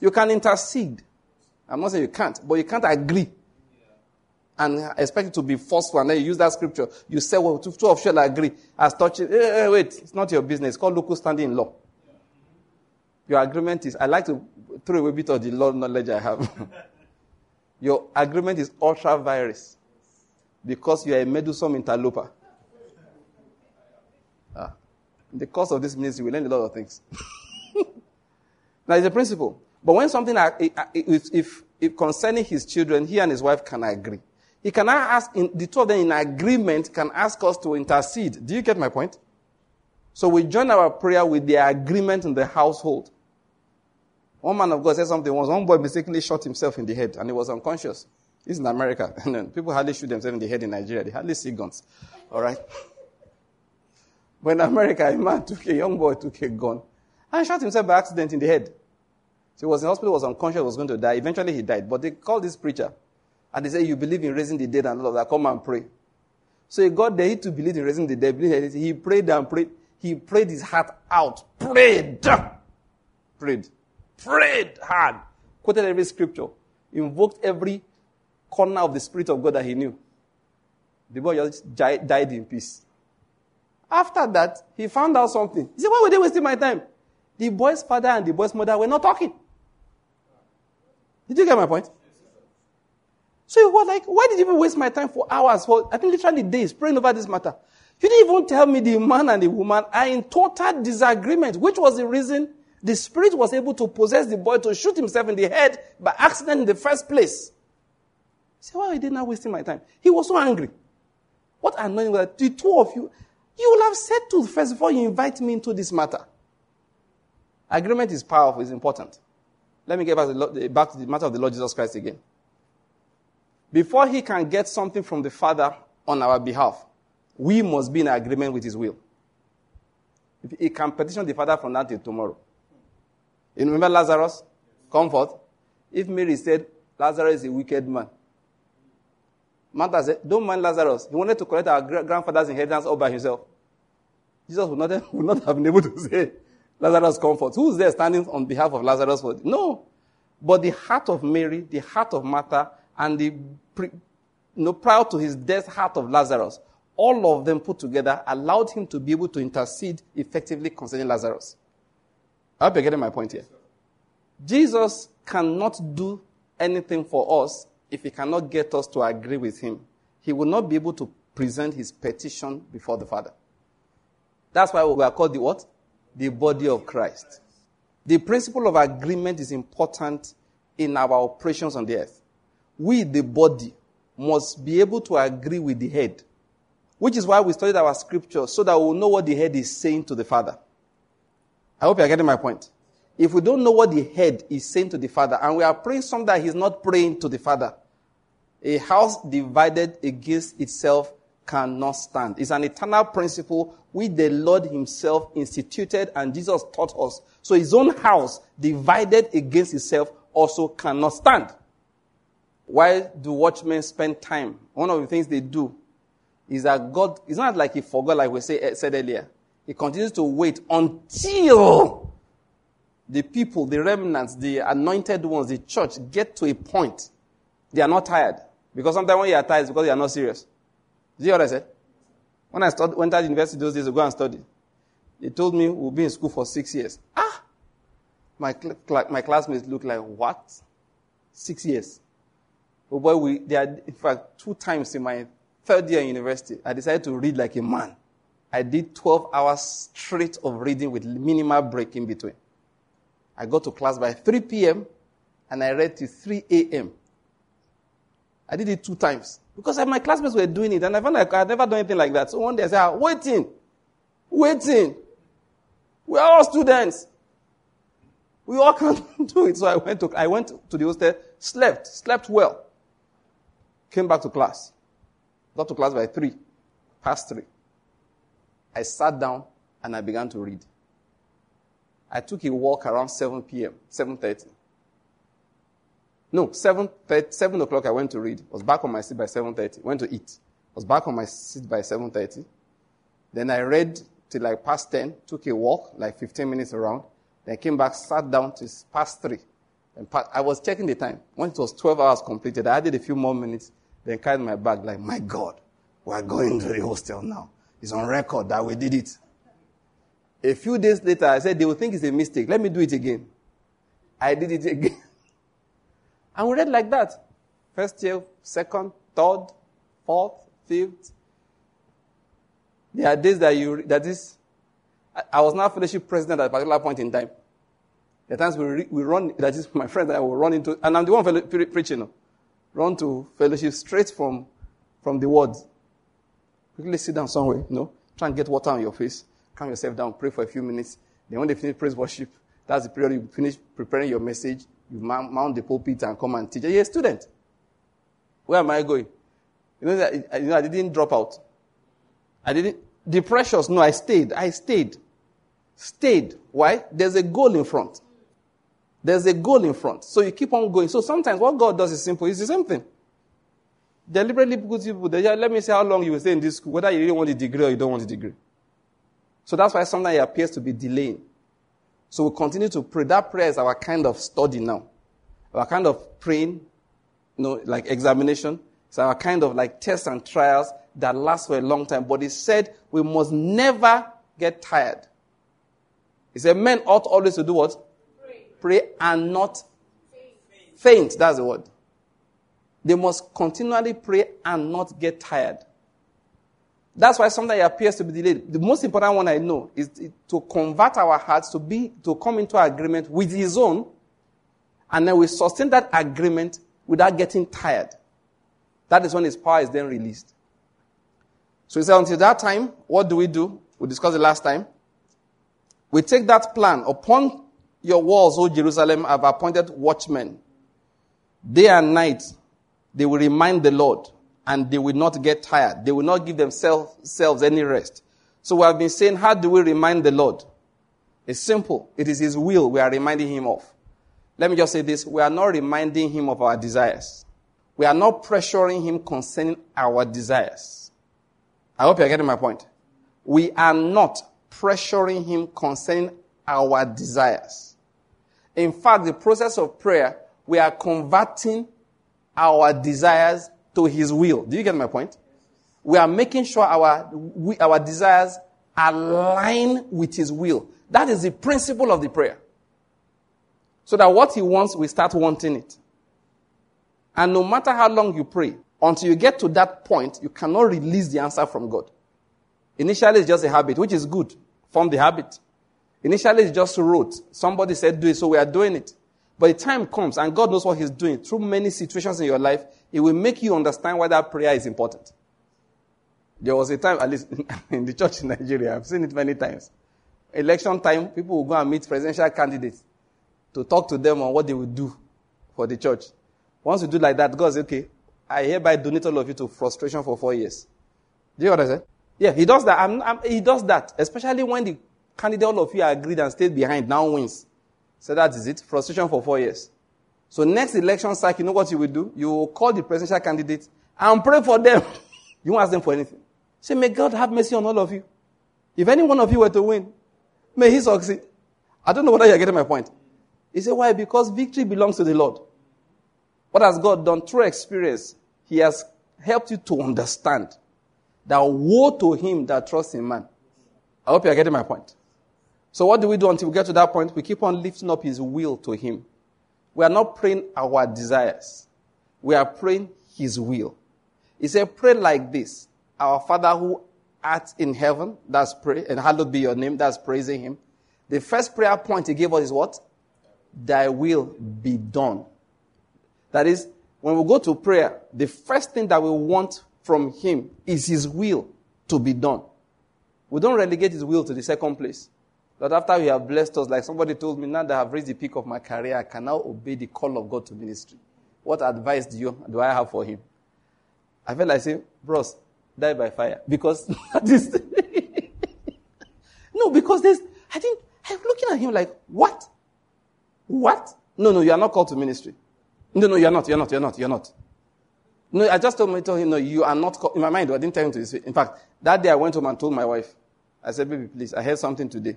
You can intercede. I'm not saying you can't, but you can't agree and expect it to be forceful. And then you use that scripture. You say, well, two, of shall agree as touching. Hey, hey, wait, it's not your business. It's called locus standi in law. Your agreement is, I like to throw away a bit of the law knowledge I have. your agreement is ultra vires because you are a meddlesome interloper. Ah. In the course of this ministry, we learn a lot of things. now, it's a principle. But when something, eh, ah, eh, if, if, if concerning his children, he and his wife can agree. He cannot ask, in, the two of them in agreement can ask us to intercede. Do you get my point? So we join our prayer with the agreement in the household. One man of God said something once. One boy mistakenly shot himself in the head and he was unconscious. He's in America. People hardly shoot themselves in the head in Nigeria. They hardly see guns. All right? But in America, a man took a young boy took a gun and shot himself by accident in the head. So he was in hospital, was unconscious, was going to die. Eventually he died. But they called this preacher and they said, You believe in raising the dead and all of that. Come and pray. So he got there to believe in raising the dead. He prayed and prayed. He prayed his heart out. Prayed. Prayed prayed hard, quoted every scripture, invoked every corner of the Spirit of God that he knew. The boy just died in peace. After that, he found out something. He said, Why were they wasting my time? The boy's father and the boy's mother were not talking. Did you get my point? So he was like, Why did you even waste my time for hours, for I think literally days, praying over this matter? You didn't even tell me the man and the woman are in total disagreement, which was the reason the spirit was able to possess the boy to shoot himself in the head by accident in the first place. He said, Why are you not wasting my time? He was so angry. What annoying that the two of you, you will have said to first before you invite me into this matter. Agreement is powerful, it's important. Let me get back to, the, eh, back to the matter of the Lord Jesus Christ again. Before he can get something from the Father on our behalf, we must be in agreement with his will. He can petition the Father from that till tomorrow. You remember Lazarus? Comfort. If Mary said, Lazarus is a wicked man. Martha said, Don't mind Lazarus. He wanted to collect our grandfather's inheritance all by himself. Jesus would not, would not have been able to say, Lazarus comfort. Who's there standing on behalf of Lazarus? For no. But the heart of Mary, the heart of Martha, and the pre, you know, prior to his death, heart of Lazarus, all of them put together allowed him to be able to intercede effectively concerning Lazarus. I hope you're getting my point here. Jesus cannot do anything for us if he cannot get us to agree with him. He will not be able to present his petition before the Father. That's why we are called the what? The body of Christ. The principle of agreement is important in our operations on the earth. We, the body, must be able to agree with the head, which is why we studied our scripture so that we will know what the head is saying to the Father. I hope you're getting my point. If we don't know what the head is saying to the father, and we are praying something that he's not praying to the father, a house divided against itself cannot stand. It's an eternal principle which the Lord himself instituted and Jesus taught us. So his own house divided against itself also cannot stand. Why do watchmen spend time? One of the things they do is that God, it's not like he forgot, like we say, said earlier. He continues to wait until the people, the remnants, the anointed ones, the church get to a point, they are not tired. Because sometimes when you are tired, it's because you are not serious. Hear what I said? When I started, went to university those days to go and study, they told me we'll be in school for six years. Ah! My, cl- my classmates looked like, what? Six years. Oh boy, we, they had, in fact, two times in my third year in university, I decided to read like a man. I did 12 hours straight of reading with minimal break in between. I got to class by 3 p.m. and I read till 3 a.m. I did it two times because my classmates were doing it and I found like I had never done anything like that. So one day I said, ah, waiting, waiting. We're all students. We all can't do it. So I went to, I went to the hostel, slept, slept well. Came back to class. Got to class by three, past three. I sat down and I began to read. I took a walk around 7 p.m., 7.30. No, 7, 7 o'clock I went to read. Was back on my seat by 7.30. Went to eat. Was back on my seat by 7.30. Then I read till like past 10. Took a walk, like 15 minutes around. Then came back, sat down till past 3. And I was checking the time. When it was 12 hours completed, I added a few more minutes. Then carried my bag like, my God, we're going to the hostel now. It's on record that we did it. A few days later, I said, they will think it's a mistake. Let me do it again. I did it again. and we read like that. First year, second, third, fourth, fifth. There are days that you, that is, I was now fellowship president at a particular point in time. Are times we, re, we run, that is my friend that I will run into, and I'm the one preaching, run to fellowship straight from, from the words. Quickly sit down somewhere, you know, try and get water on your face, calm yourself down, pray for a few minutes. Then when they finish praise worship, that's the period you finish preparing your message, you mount the pulpit and come and teach. You're a student. Where am I going? You know, that, you know, I didn't drop out. I didn't, the precious, no, I stayed. I stayed. Stayed. Why? There's a goal in front. There's a goal in front. So you keep on going. So sometimes what God does is simple. It's the same thing deliberately put people there. Let me see how long you will stay in this school, whether you really want a degree or you don't want a degree. So that's why sometimes it appears to be delaying. So we continue to pray. That prayer is our kind of study now. Our kind of praying, you know, like examination. It's our kind of like tests and trials that last for a long time. But he said we must never get tired. He said men ought always to do what? Pray, pray and not faint. faint. That's the word. They must continually pray and not get tired. That's why sometimes it appears to be delayed. The most important one I know is to convert our hearts to be, to come into agreement with His own, and then we sustain that agreement without getting tired. That is when His power is then released. So he said, until that time, what do we do? We discussed it last time. We take that plan. Upon your walls, O Jerusalem, I've appointed watchmen. Day and night, they will remind the Lord and they will not get tired. They will not give themselves any rest. So we have been saying, how do we remind the Lord? It's simple. It is His will we are reminding Him of. Let me just say this. We are not reminding Him of our desires. We are not pressuring Him concerning our desires. I hope you're getting my point. We are not pressuring Him concerning our desires. In fact, the process of prayer, we are converting our desires to His will. Do you get my point? We are making sure our, we, our desires align with His will. That is the principle of the prayer. So that what He wants, we start wanting it. And no matter how long you pray, until you get to that point, you cannot release the answer from God. Initially, it's just a habit, which is good. Form the habit. Initially, it's just rote. Somebody said do it, so we are doing it. But the time comes, and God knows what He's doing through many situations in your life, It will make you understand why that prayer is important. There was a time, at least in the church in Nigeria, I've seen it many times. Election time, people will go and meet presidential candidates to talk to them on what they will do for the church. Once you do like that, God says, okay, I hereby donate all of you to frustration for four years. Do you said? Yeah, he does that. I'm, I'm, he does that, especially when the candidate, all of you are agreed and stayed behind, now wins. So that is it. Frustration for four years. So next election cycle, you know what you will do? You will call the presidential candidate and pray for them. you won't ask them for anything. Say, may God have mercy on all of you. If any one of you were to win, may he succeed. I don't know whether you're getting my point. He said, Why? Because victory belongs to the Lord. What has God done through experience? He has helped you to understand that woe to him that trusts in man. I hope you are getting my point. So, what do we do until we get to that point? We keep on lifting up his will to him. We are not praying our desires, we are praying his will. He said, Pray like this Our Father who art in heaven, that's pray, and hallowed be your name, that's praising him. The first prayer point he gave us is what? Thy will be done. That is, when we go to prayer, the first thing that we want from him is his will to be done. We don't relegate his will to the second place. But after he have blessed us, like somebody told me, now that I have reached the peak of my career, I can now obey the call of God to ministry. What advice do you do I have for him? I felt like saying, bros, die by fire. Because this No, because there's I think I'm looking at him like, what? What? No, no, you are not called to ministry. No, no, you're not, you're not, you're not, you're not. No, I just told, me, told him, no, you are not called. In my mind, I didn't tell him to this. In fact, that day I went home and told my wife, I said, baby, please, I heard something today.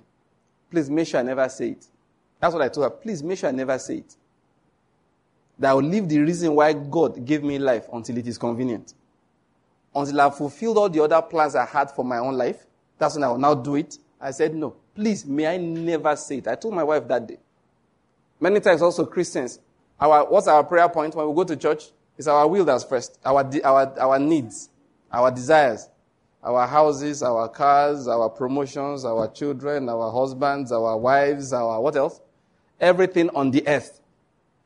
Please make sure I never say it. That's what I told her. Please make sure I never say it. That I will leave the reason why God gave me life until it is convenient. Until I've fulfilled all the other plans I had for my own life. That's when I will now do it. I said, no, please, may I never say it. I told my wife that day. Many times also Christians, our, what's our prayer point when we go to church? It's our will that's first, our, our, our needs, our desires, our houses, our cars, our promotions, our children, our husbands, our wives, our what else? Everything on the earth.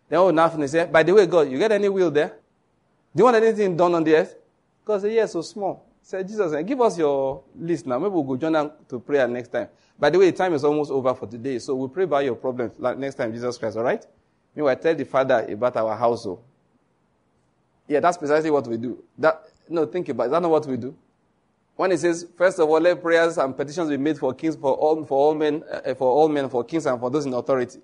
Then we now say, by the way, God, you get any will there? Do you want anything done on the earth? God said, yes, so small. Say, Jesus, eh, give us your list now. Maybe we'll go join them to prayer next time. By the way, the time is almost over for today, so we'll pray about your problems like next time, Jesus Christ, all right? Meanwhile, tell the Father about our household. Oh. Yeah, that's precisely what we do. That, no, think about it. Is that not what we do? When it says, first of all, let prayers and petitions be made for kings, for all, for all men, uh, for all men, for kings and for those in authority.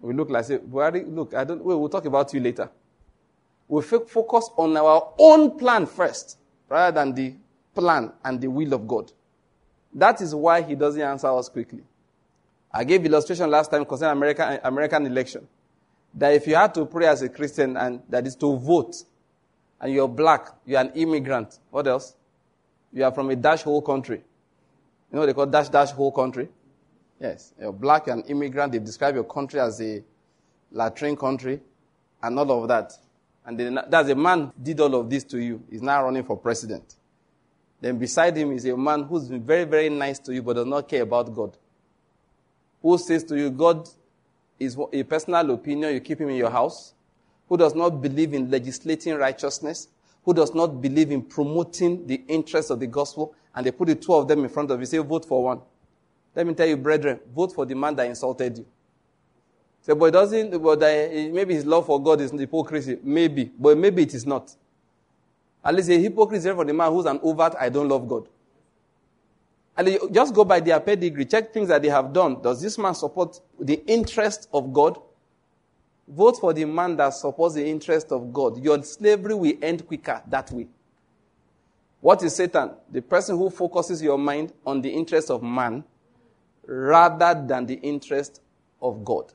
We look like, say, look, I don't, we'll talk about you later. We focus on our own plan first, rather than the plan and the will of God. That is why he doesn't answer us quickly. I gave illustration last time concerning American, American election. That if you had to pray as a Christian and that is to vote, and you're black, you're an immigrant, what else? You are from a dash hole country. You know what they call dash dash hole country? Yes. You're black, you're an immigrant. They describe your country as a latrine country and all of that. And then, a man did all of this to you. He's now running for president. Then beside him is a man who's been very, very nice to you but does not care about God who says to you, God is a personal opinion, you keep him in your house, who does not believe in legislating righteousness, who does not believe in promoting the interests of the gospel, and they put the two of them in front of you, say, vote for one. Let me tell you, brethren, vote for the man that insulted you. Say, but it doesn't, but maybe his love for God is hypocrisy. Maybe, but maybe it is not. At least a hypocrisy for the man who's an overt, I don't love God. And just go by their pedigree, check things that they have done. Does this man support the interest of God? Vote for the man that supports the interest of God. Your slavery will end quicker that way. What is Satan? The person who focuses your mind on the interest of man rather than the interest of God.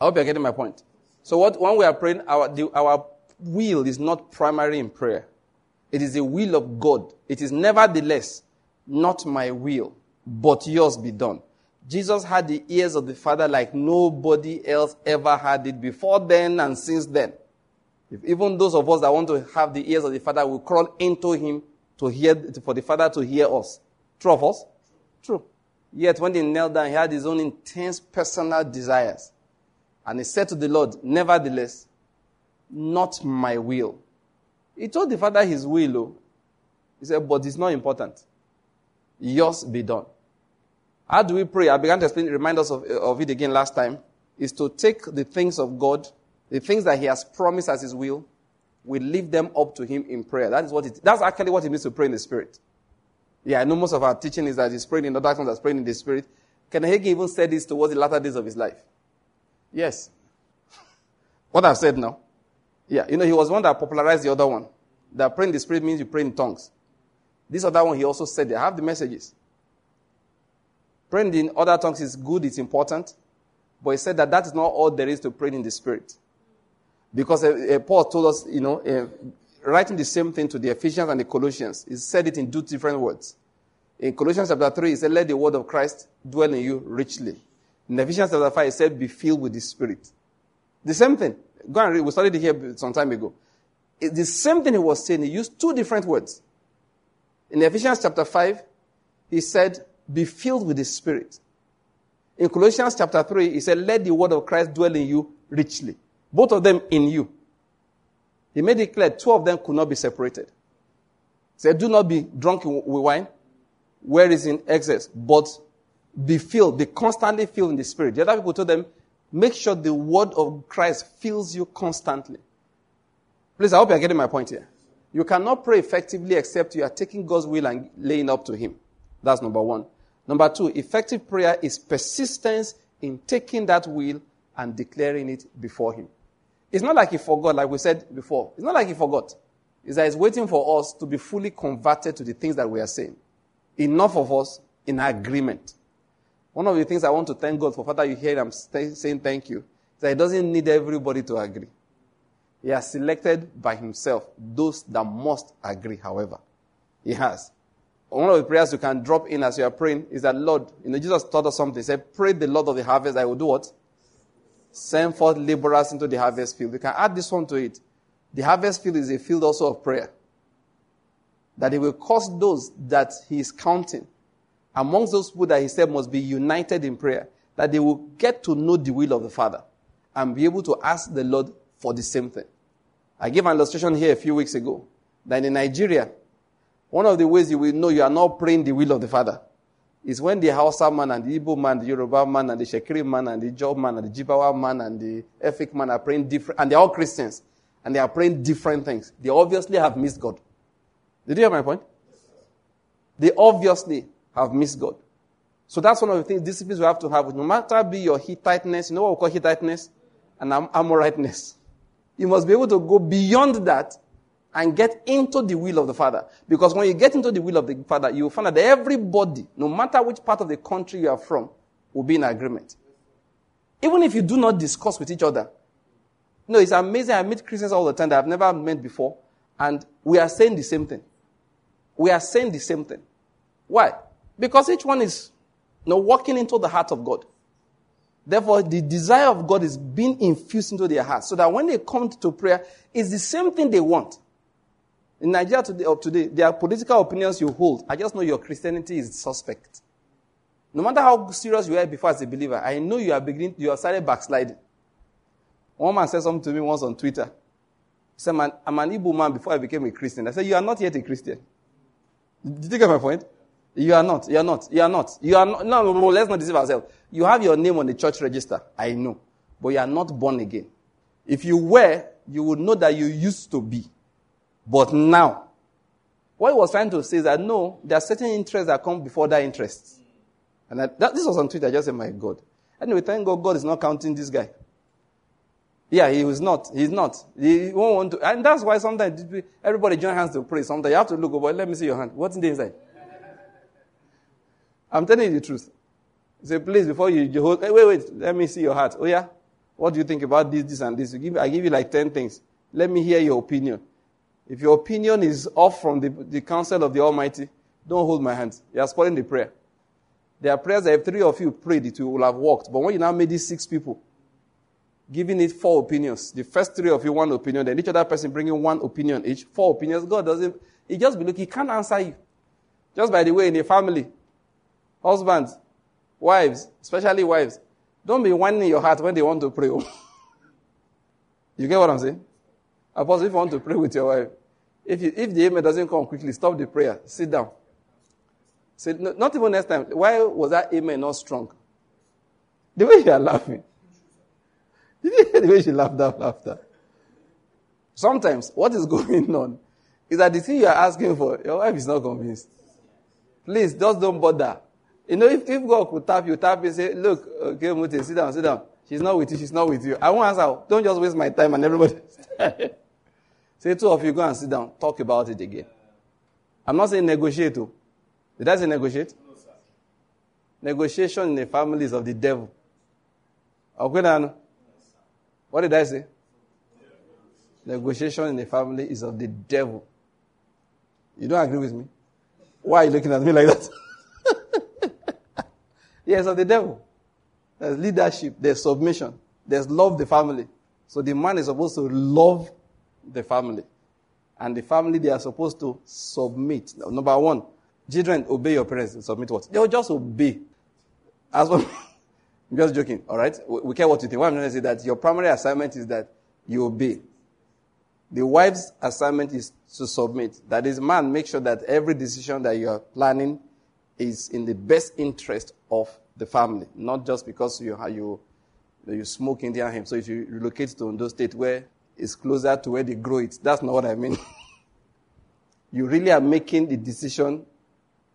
I hope you're getting my point. So what, when we are praying, our, the, our will is not primary in prayer. It is the will of God. It is nevertheless not my will, but yours be done. Jesus had the ears of the Father like nobody else ever had it before then and since then. If even those of us that want to have the ears of the Father will crawl into Him to hear, for the Father to hear us. True of us? True. Yet when he knelt down, he had his own intense personal desires. And he said to the Lord, Nevertheless, not my will, he told the father his will. Oh. He said, but it's not important. Yours be done. How do we pray? I began to explain, remind us of, of it again last time. Is to take the things of God, the things that He has promised as His will, we leave them up to Him in prayer. That is what it, that's actually what it means to pray in the Spirit. Yeah, I know most of our teaching is that he's praying in the darkness, that's praying in the Spirit. Ken Hagin even said this towards the latter days of his life. Yes. what I've said now. Yeah, you know, he was one that popularized the other one. That praying in the Spirit means you pray in tongues. This other one, he also said, they have the messages. Praying in other tongues is good, it's important. But he said that that is not all there is to praying in the Spirit. Because uh, uh, Paul told us, you know, uh, writing the same thing to the Ephesians and the Colossians, he said it in two different words. In Colossians chapter 3, he said, Let the word of Christ dwell in you richly. In Ephesians chapter 5, he said, Be filled with the Spirit. The same thing. Go and read. We studied it here some time ago. It's the same thing he was saying. He used two different words. In Ephesians chapter 5, he said, Be filled with the Spirit. In Colossians chapter 3, he said, Let the word of Christ dwell in you richly. Both of them in you. He made it clear two of them could not be separated. He said, Do not be drunk with wine, where is in excess, but be filled, be constantly filled in the Spirit. The other people told them, Make sure the word of Christ fills you constantly. Please, I hope you're getting my point here. You cannot pray effectively except you are taking God's will and laying up to Him. That's number one. Number two, effective prayer is persistence in taking that will and declaring it before Him. It's not like He forgot, like we said before. It's not like He forgot. It's that He's waiting for us to be fully converted to the things that we are saying. Enough of us in agreement. One of the things I want to thank God for, Father, you hear I'm saying thank you, is that He doesn't need everybody to agree. He has selected by Himself those that must agree, however. He has. One of the prayers you can drop in as you are praying is that, Lord, you know, Jesus taught us something. He said, Pray the Lord of the harvest, I will do what? Send forth laborers into the harvest field. You can add this one to it. The harvest field is a field also of prayer. That He will cause those that He is counting amongst those people that he said must be united in prayer, that they will get to know the will of the Father and be able to ask the Lord for the same thing. I gave an illustration here a few weeks ago that in Nigeria, one of the ways you will know you are not praying the will of the Father is when the Hausa man and the Igbo man, the Yoruba man and the Shekiri man and the Job man and the Jibawa man and the Efik man are praying different, and they're all Christians, and they are praying different things. They obviously have missed God. Did you hear my point? They obviously have missed God. So that's one of the things, disciplines we have to have. No matter be your Hittiteness, you know what we call Hittiteness? And Amoriteness. You must be able to go beyond that and get into the will of the Father. Because when you get into the will of the Father, you will find that everybody, no matter which part of the country you are from, will be in agreement. Even if you do not discuss with each other. You know, it's amazing. I meet Christians all the time that I've never met before, and we are saying the same thing. We are saying the same thing. Why? Because each one is you know, walking into the heart of God. Therefore, the desire of God is being infused into their hearts so that when they come to prayer, it's the same thing they want. In Nigeria today, of today, there are political opinions you hold. I just know your Christianity is suspect. No matter how serious you are before as a believer, I know you are beginning, you are started backsliding. One man said something to me once on Twitter. He said, man, I'm an Igbo man before I became a Christian. I said, you are not yet a Christian. Did you get my point? You are not. You are not. You are not. You are not. No, no, no, let's not deceive ourselves. You have your name on the church register. I know. But you are not born again. If you were, you would know that you used to be. But now, what he was trying to say is that no, there are certain interests that come before that interest. And I, that, this was on Twitter. I just said, my God. Anyway, thank God God is not counting this guy. Yeah, he was not. He's not. He won't want to. And that's why sometimes everybody join hands to pray. Sometimes you have to look over. Let me see your hand. What's in the inside? I'm telling you the truth. Say, please, before you, you hold, eh, wait, wait, let me see your heart. Oh, yeah? What do you think about this, this, and this? Give, I give you like 10 things. Let me hear your opinion. If your opinion is off from the, the counsel of the Almighty, don't hold my hand. You are spoiling the prayer. There are prayers that if three of you prayed, it will have worked. But when you now made these six people, giving it four opinions, the first three of you one opinion, then each other person bringing one opinion each, four opinions, God doesn't, he just be looking, he can't answer you. Just by the way, in a family, Husbands, wives, especially wives, don't be whining your heart when they want to pray. you get what I'm saying? Apostle, if you want to pray with your wife, if, you, if the amen doesn't come quickly, stop the prayer. Sit down. Say, no, not even next time. Why was that amen not strong? The way you are laughing. Did you hear the way she laughed out laughter? Sometimes what is going on is that the thing you are asking for, your wife is not convinced. Please, just don't bother. You know, if, if God could tap you, tap you, say, look, okay, Mute, sit down, sit down. She's not with you, she's not with you. I won't answer. Don't just waste my time and everybody. say, two of you go and sit down, talk about it again. I'm not saying negotiate. Too. Oh. Did I say negotiate? No, sir. Negotiation in the family is of the devil. Okay, What did I say? Negotiation in the family is of the devil. You don't agree with me? Why are you looking at me like that? yes, of the devil. There's leadership, there's submission, there's love the family. So the man is supposed to love the family. And the family, they are supposed to submit. Number one, children, obey your parents and submit what? They'll just obey. As well, I'm just joking, all right? We, care what you think. What I'm trying to say that your primary assignment is that you obey. The wife's assignment is to submit. That is, man, make sure that every decision that you are planning is in the best interest of the family, not just because you you you smoke Indian hemp. So if you relocate to those State where it's closer to where they grow it, that's not what I mean. you really are making the decision.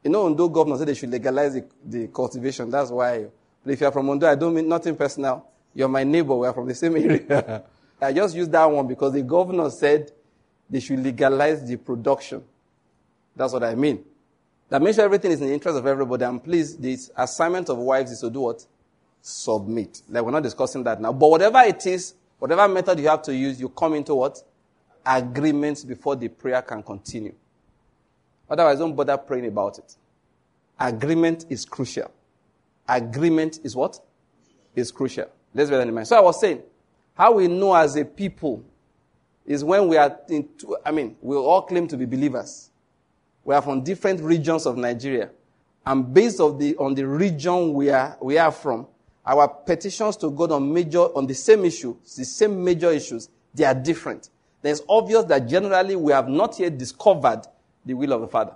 You know, Ondo governor said they should legalize the, the cultivation. That's why. But if you're from Ondo, I don't mean nothing personal. You're my neighbor. We're from the same area. I just used that one because the governor said they should legalize the production. That's what I mean. That makes sure everything is in the interest of everybody. And please, the assignment of wives is to do what? Submit. Like we're not discussing that now. But whatever it is, whatever method you have to use, you come into what? Agreements before the prayer can continue. Otherwise, don't bother praying about it. Agreement is crucial. Agreement is what? Is crucial. Let's bear that in mind. So I was saying, how we know as a people is when we are, in, I mean, we all claim to be believers. We are from different regions of Nigeria. And based of the, on the region we are, we are from, our petitions to God on major, on the same issue, the same major issues, they are different. Then it's obvious that generally we have not yet discovered the will of the Father.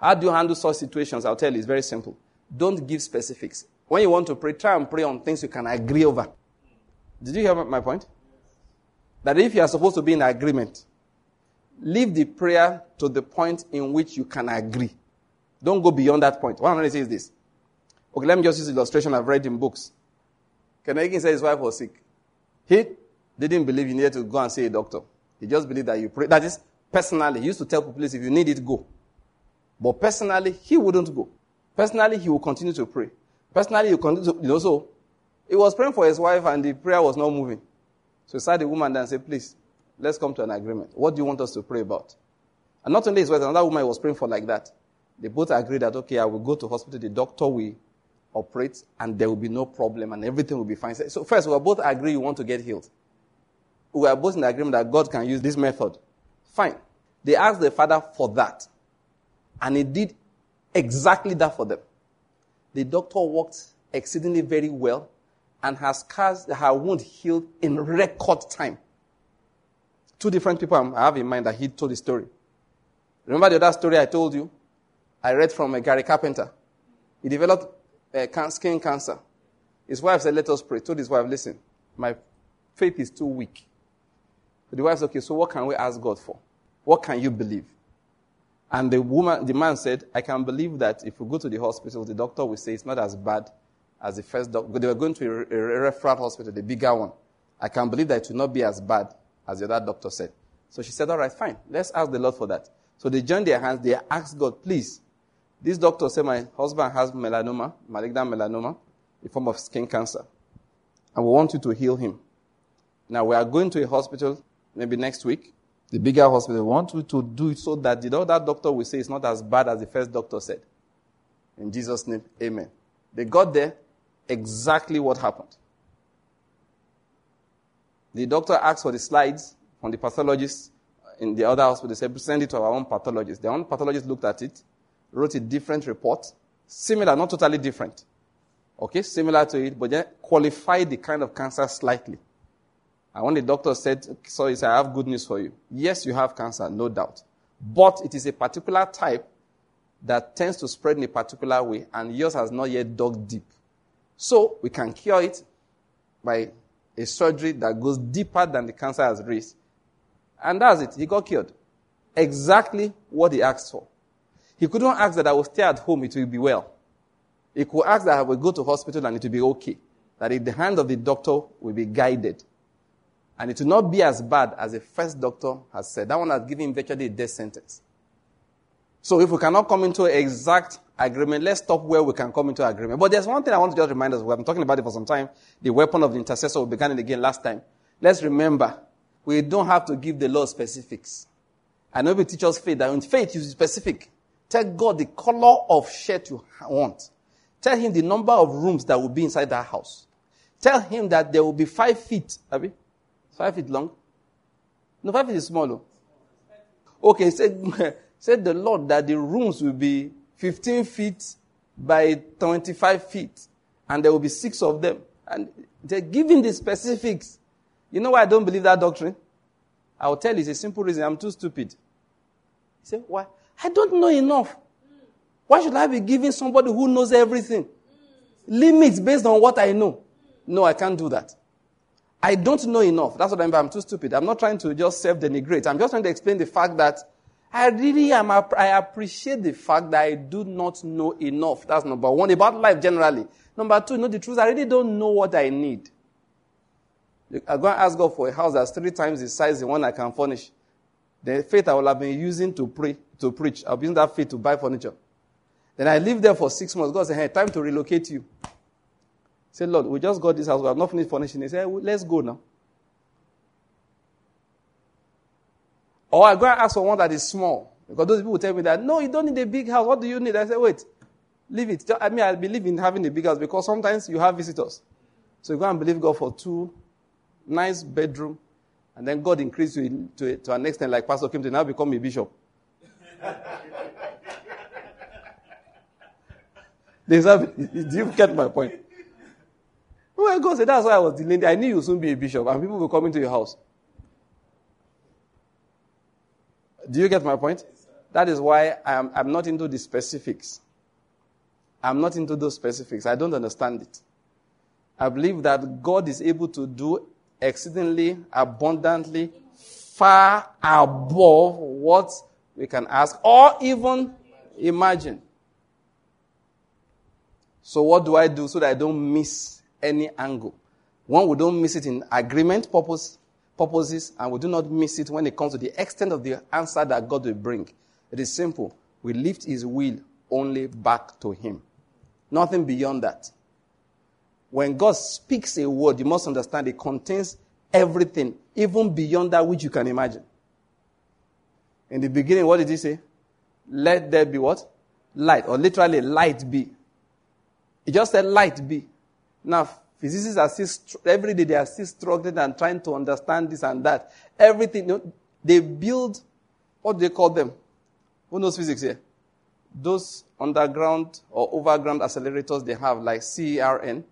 How do you handle such situations? I'll tell you, it's very simple. Don't give specifics. When you want to pray, try and pray on things you can agree over. Did you hear my point? That if you are supposed to be in agreement, leave the prayer to the point in which you can agree. Don't go beyond that point. What I'm going to say is this. Okay, let me just use illustration I've read in books. Ken said his wife was sick. He didn't believe you needed to go and see a doctor. He just believed that you pray. That is, personally, he used to tell people, if you need it, go. But personally, he wouldn't go. Personally, he will continue to pray. Personally, he continue to, you know, so he was praying for his wife and the prayer was not moving. So he said the woman and said, please, let's come to an agreement. What do you want us to pray about? And not only his wife, another woman was praying for like that. They both agreed that, okay, I will go to hospital, the doctor will operate, and there will be no problem, and everything will be fine. So first, we both agree you want to get healed. We are both in agreement that God can use this method. Fine. They asked the father for that. And he did exactly that for them. The doctor worked exceedingly very well and has caused her wound healed in record time. Two different people I have in mind that he told the story. Remember the other story I told you? I read from Gary Carpenter. He developed uh, skin cancer. His wife said, Let us pray. Told his wife, Listen, my faith is too weak. the wife said, Okay, so what can we ask God for? What can you believe? And the woman, the man said, I can believe that if we go to the hospital, the doctor will say it's not as bad as the first doctor. They were going to a, a, referral hospital, the bigger one. I can believe that it will not be as bad as the other doctor said. So she said, all right, fine. Let's ask the Lord for that. So they joined their hands. They asked God, please. This doctor said, my husband has melanoma, malignant melanoma, a form of skin cancer. And we want you to heal him. Now we are going to a hospital maybe next week, the bigger hospital. We want you to do it so that the other doctor will say it's not as bad as the first doctor said. In Jesus' name, amen. They got there exactly what happened. The doctor asked for the slides from the pathologist in the other hospital. They said, send it to our own pathologist. The own pathologist looked at it, wrote a different report, similar, not totally different. Okay, similar to it, but then qualified the kind of cancer slightly. And when the doctor said, so he said, I have good news for you. Yes, you have cancer, no doubt. But it is a particular type that tends to spread in a particular way, and yours has not yet dug deep. So we can cure it by a surgery that goes deeper than the cancer has reached. And that's it. He got cured. Exactly what he asked for. He couldn't ask that I will stay at home, it will be well. He could ask that I will go to hospital and it will be okay. That the hand of the doctor will be guided. And it will not be as bad as the first doctor has said. That one has given him virtually a death sentence. So if we cannot come into exact agreement, let's stop where we can come into agreement. But there's one thing I want to just remind us. We have been talking about it for some time. The weapon of the intercessor. We began it again last time. Let's remember, we don't have to give the law specifics. I know we teach us faith. That in faith, you specific. Tell God the color of shirt you want. Tell him the number of rooms that will be inside that house. Tell him that there will be five feet. Abi? Five feet long? No, five feet is small. Though. Okay, said, said the Lord that the rooms will be 15 feet by 25 feet. And there will be six of them. And they're giving the specifics. You know why I don't believe that doctrine? I will tell you it's a simple reason. I'm too stupid. He said, Why? I don't know enough. Why should I be giving somebody who knows everything limits based on what I know? No, I can't do that. I don't know enough. That's what I'm, I'm too stupid. I'm not trying to just self denigrate. I'm just trying to explain the fact that I really am, I appreciate the fact that I do not know enough. That's number one. About life generally. Number two, you know the truth, I really don't know what I need. I go and ask God for a house that's three times the size the one I can furnish. The faith I will have been using to pray, to preach, I'll be using that faith to buy furniture. Then I live there for six months. God said, hey, time to relocate you. I said, Lord, we just got this house. We have not finished furnishing. He said, let's go now. Or I go and ask for one that is small. Because those people tell me that, no, you don't need a big house. What do you need? I say, wait, leave it. I mean, I believe in having a big house because sometimes you have visitors. So you go and believe God for two nice bedroom, and then God increased you to, to an extent like Pastor came to now become a bishop. do you get my point? Well, God said, that's why I was delaying. I knew you would soon be a bishop, and people will come into your house. Do you get my point? That is why I'm, I'm not into the specifics. I'm not into those specifics. I don't understand it. I believe that God is able to do exceedingly abundantly far above what we can ask or even imagine. So, what do I do so that I don't miss any angle? One, we don't miss it in agreement purpose, purposes, and we do not miss it when it comes to the extent of the answer that God will bring. It is simple. We lift His will only back to Him. Nothing beyond that. When God speaks a word, you must understand it contains everything, even beyond that which you can imagine. In the beginning, what did he say? Let there be what? Light, or literally, light be. He just said, light be. Now, physicists are still, every day they are still struggling and trying to understand this and that. Everything, you know, they build, what do they call them? Who knows physics here? Those underground or overground accelerators they have, like CERN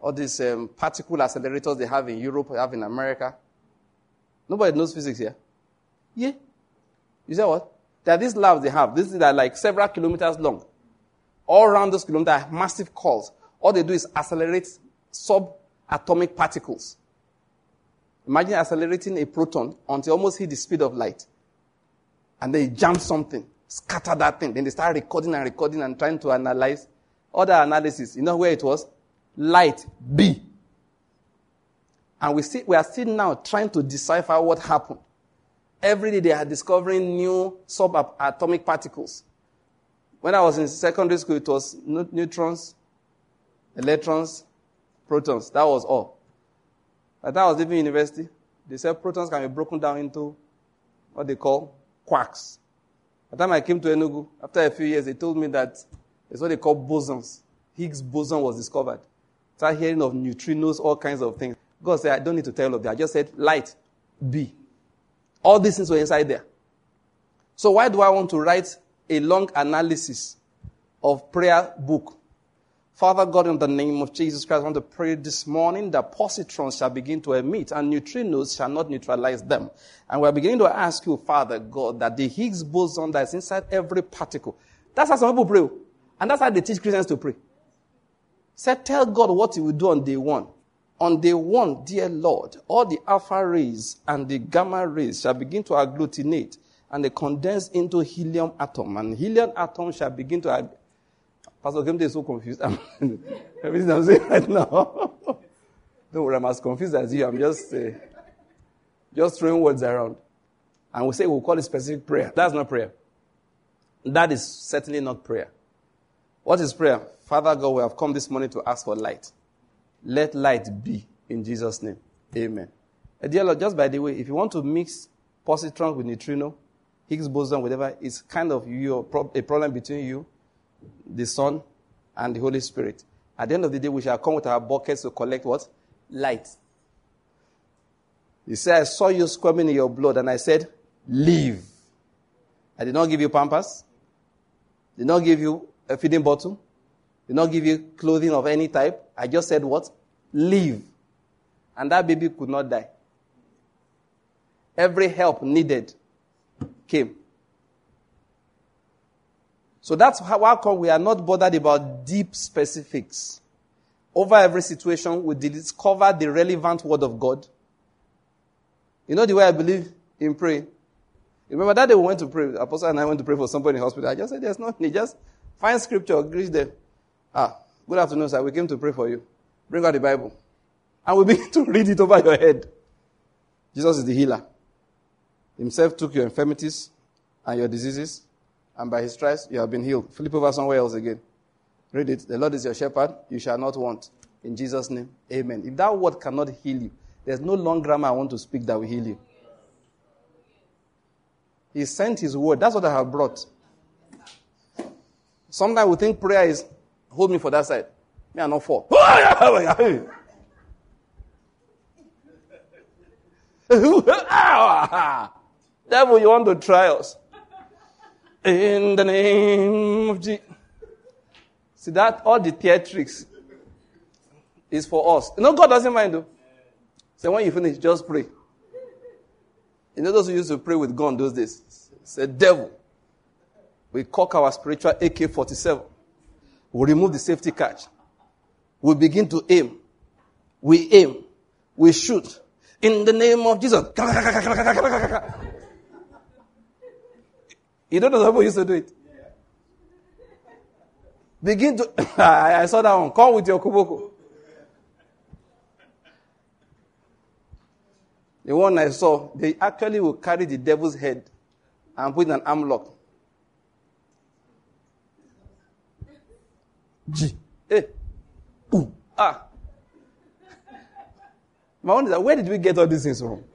all these um, particle accelerators they have in Europe, they have in America. Nobody knows physics here. Yeah. You say what? There are these labs they have. These are like several kilometers long. All around those kilometers are massive cores. All they do is accelerate subatomic particles. Imagine accelerating a proton until almost hit the speed of light. And then you jam something, scatter that thing. Then they start recording and recording and trying to analyze. Other analysis, you know where it was? Light be. And we, see, we are still now trying to decipher what happened. Every day they are discovering new subatomic particles. When I was in secondary school, it was neutrons, electrons, protons. That was all. Time I was leaving university, they said protons can be broken down into what they call quarks. By the time I came to Enugu, after a few years, they told me that it's what they call bosons. Higgs boson was discovered. Start hearing of neutrinos, all kinds of things. God said, I don't need to tell of that. I just said, light, be. All these things were inside there. So why do I want to write a long analysis of prayer book? Father God, in the name of Jesus Christ, I want to pray this morning that positrons shall begin to emit and neutrinos shall not neutralize them. And we're beginning to ask you, Father God, that the Higgs boson that's inside every particle, that's how some people pray. Oh. And that's how they teach Christians to pray. Said, tell God what He will do on day one. On day one, dear Lord, all the alpha rays and the gamma rays shall begin to agglutinate and they condense into helium atom. And helium atom shall begin to. Ag- Pastor Gemde is so confused. Everything I'm saying right now. Don't worry, I'm as confused as you. I'm just, uh, just throwing words around. And we say we'll call it specific prayer. That's not prayer. That is certainly not prayer. What is prayer? Father God, we have come this morning to ask for light. Let light be in Jesus' name. Amen. Uh, dear Lord, just by the way, if you want to mix positron with neutrino, Higgs boson, whatever, it's kind of your, a problem between you, the Son, and the Holy Spirit. At the end of the day, we shall come with our buckets to collect what? Light. He said, I saw you squirming in your blood, and I said, Leave. I did not give you pampers. Did not give you a feeding bottle. Did not give you clothing of any type. I just said what? Leave. And that baby could not die. Every help needed came. So that's how come we are not bothered about deep specifics. Over every situation, we discover the relevant word of God. You know the way I believe in praying? Remember that day we went to pray, Apostle and I went to pray for somebody in hospital. I just said, there's no need. Just find scripture, greet them. Ah, good afternoon, sir. We came to pray for you. Bring out the Bible. And we begin to read it over your head. Jesus is the healer. Himself took your infirmities and your diseases, and by his stripes you have been healed. Flip over somewhere else again. Read it. The Lord is your shepherd, you shall not want. In Jesus' name, amen. If that word cannot heal you, there's no long grammar I want to speak that will heal you. He sent his word. That's what I have brought. Sometimes we think prayer is hold me for that side. Me, I not fall. Devil, you want to try us. In the name of Jesus. See that all the theatrics is for us. You know, God doesn't mind though. So when you finish, just pray. You know those who used to pray with gun those days? Say, devil. We cock our spiritual AK-47. We remove the safety catch. We begin to aim. We aim. We shoot. In the name of Jesus. You don't know how people used to do it. Begin to. I saw that one. Come with your koboko. The one I saw, they actually will carry the devil's head and put in an arm lock. G. Eh. Ooh. Ah. My one is that where did we get all these things from?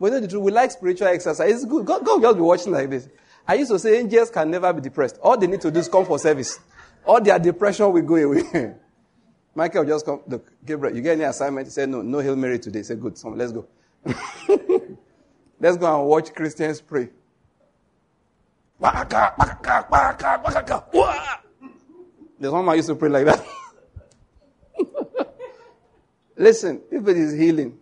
but you know the truth, we like spiritual exercise. It's good. God, God will be watching like this. I used to say angels can never be depressed. All they need to do is come for service. All their depression will go away. Michael just come. Look, Gabriel, you get any assignment? He said, no, no Hail Mary today. He said, good. So let's go. let's go and watch Christians pray. There's one man used to pray like that. Listen, if it is healing,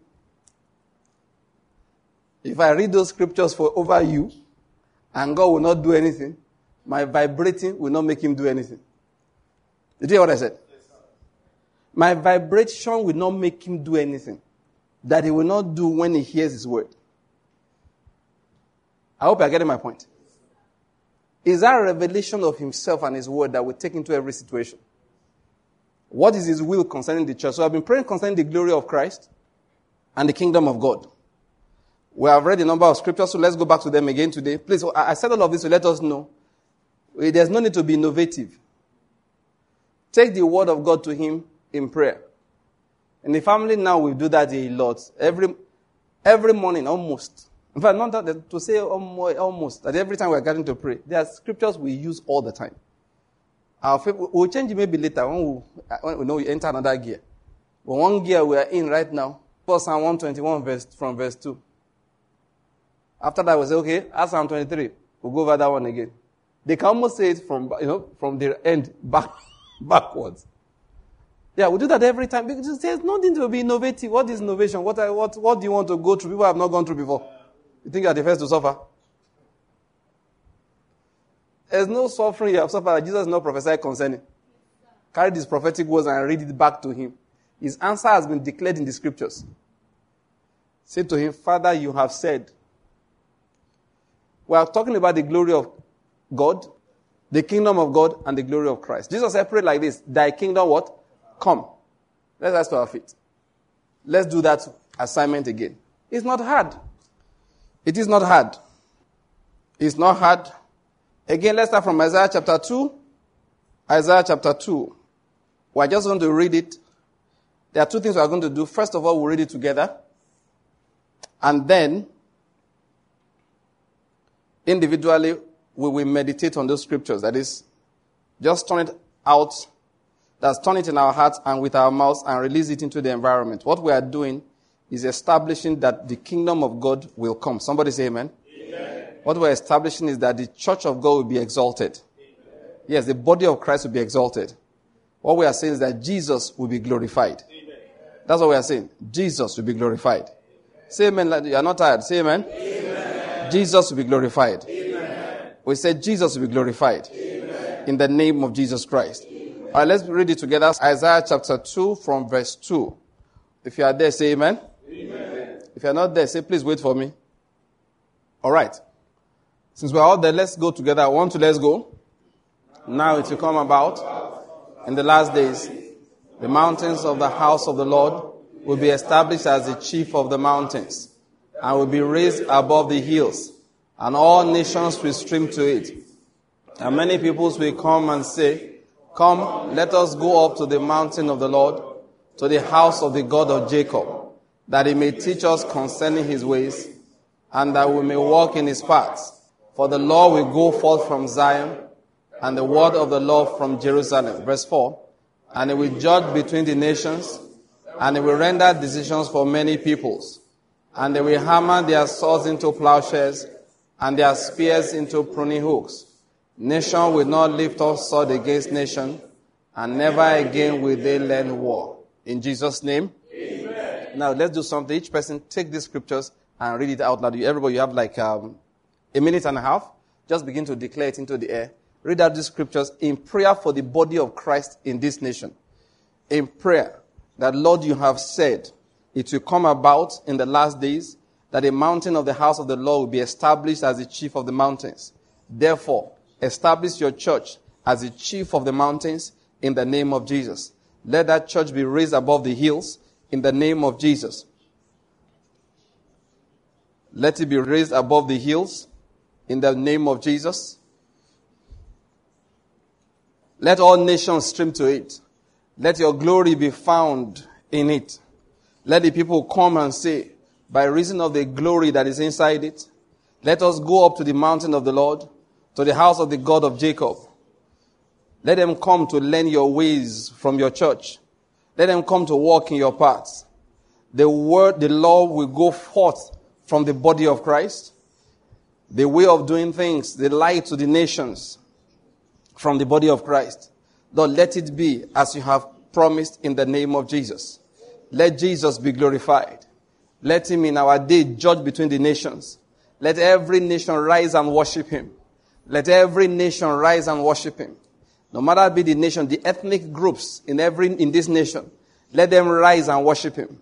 if I read those scriptures for over you, and God will not do anything, my vibrating will not make him do anything. Did you hear what I said? My vibration will not make him do anything that he will not do when he hears his word. I hope you're getting my point. Is that a revelation of himself and his word that we take into every situation? What is his will concerning the church? So I've been praying concerning the glory of Christ and the kingdom of God. We have read a number of scriptures, so let's go back to them again today. Please, I said all of this to let us know. Eh, there's no need to be innovative. Take the word of God to him in prayer. In the family now, we do that a lot. Every, every morning, almost. In fact, not that, to say almost, that every time we're getting to pray, there are scriptures we use all the time. Our we'll change it maybe later when we, when we know we enter another gear. But one gear we are in right now, Psalm 121 verse, from verse 2. After that, we say, okay, Psalm 23. We'll go over that one again. They can almost say it from, you know, from their end back, backwards. Yeah, we do that every time because there's nothing to be innovative. What is innovation? What, what, what do you want to go through? People have not gone through before. You think you are the first to suffer? There's no suffering you have suffered Jesus is not prophesied concerning. Carry these prophetic words and read it back to him. His answer has been declared in the scriptures. Say to him, Father, you have said. We are talking about the glory of God, the kingdom of God, and the glory of Christ. Jesus said, pray like this, thy kingdom what? Come. Let's rise to our feet. Let's do that assignment again. It's not hard. It is not hard. It's not hard. Again, let's start from Isaiah chapter 2. Isaiah chapter 2. We're just going to read it. There are two things we're going to do. First of all, we'll read it together. And then, individually, we will meditate on those scriptures. That is, just turn it out. That's turn it in our hearts and with our mouths and release it into the environment. What we are doing is establishing that the kingdom of God will come. Somebody say amen. amen. What we're establishing is that the church of God will be exalted. Amen. Yes, the body of Christ will be exalted. What we are saying is that Jesus will be glorified. Amen. That's what we are saying. Jesus will be glorified. Say amen. You are not tired. Say amen. Jesus will be glorified. We said Jesus will be glorified. In the name of Jesus Christ. All right, let's read it together. Isaiah chapter 2 from verse 2. If you are there, say amen. If you are not there, say please wait for me. All right. Since we're all there, let's go together. I want to let's go. Now it will come about in the last days. The mountains of the house of the Lord will be established as the chief of the mountains and will be raised above the hills and all nations will stream to it. And many peoples will come and say, Come, let us go up to the mountain of the Lord, to the house of the God of Jacob, that he may teach us concerning his ways, and that we may walk in his paths. For the law will go forth from Zion, and the word of the Lord from Jerusalem. Verse 4. And he will judge between the nations, and he will render decisions for many peoples. And they will hammer their swords into plowshares, and their spears into pruning hooks. Nation will not lift up sword against nation, and never again will they learn war. In Jesus' name. Now let's do something. Each person take these scriptures and read it out loud. Everybody, you have like um, a minute and a half. Just begin to declare it into the air. Read out these scriptures in prayer for the body of Christ in this nation. In prayer that, Lord, you have said it will come about in the last days that a mountain of the house of the Lord will be established as the chief of the mountains. Therefore, establish your church as the chief of the mountains in the name of Jesus. Let that church be raised above the hills in the name of Jesus. Let it be raised above the hills in the name of Jesus. Let all nations stream to it. Let your glory be found in it. Let the people come and say, by reason of the glory that is inside it, let us go up to the mountain of the Lord to the house of the God of Jacob. Let them come to learn your ways from your church. Let them come to walk in your paths. The word, the law will go forth from the body of Christ. The way of doing things, the light to the nations from the body of Christ. Lord, let it be as you have promised in the name of Jesus. Let Jesus be glorified. Let him in our day judge between the nations. Let every nation rise and worship him. Let every nation rise and worship him. No matter be the nation, the ethnic groups in every, in this nation, let them rise and worship him.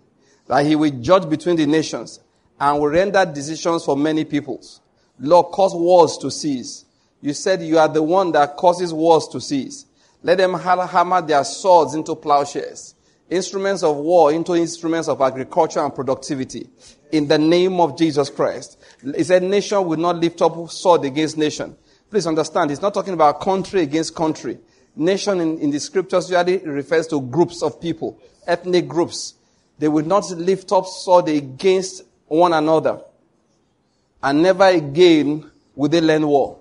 That he will judge between the nations and will render decisions for many peoples. Lord, cause wars to cease. You said you are the one that causes wars to cease. Let them hammer their swords into plowshares, instruments of war into instruments of agriculture and productivity. In the name of Jesus Christ. He said nation will not lift up sword against nation Please understand, he's not talking about country against country. Nation in, in the scriptures usually refers to groups of people, ethnic groups. They will not lift up sword against one another. And never again will they learn war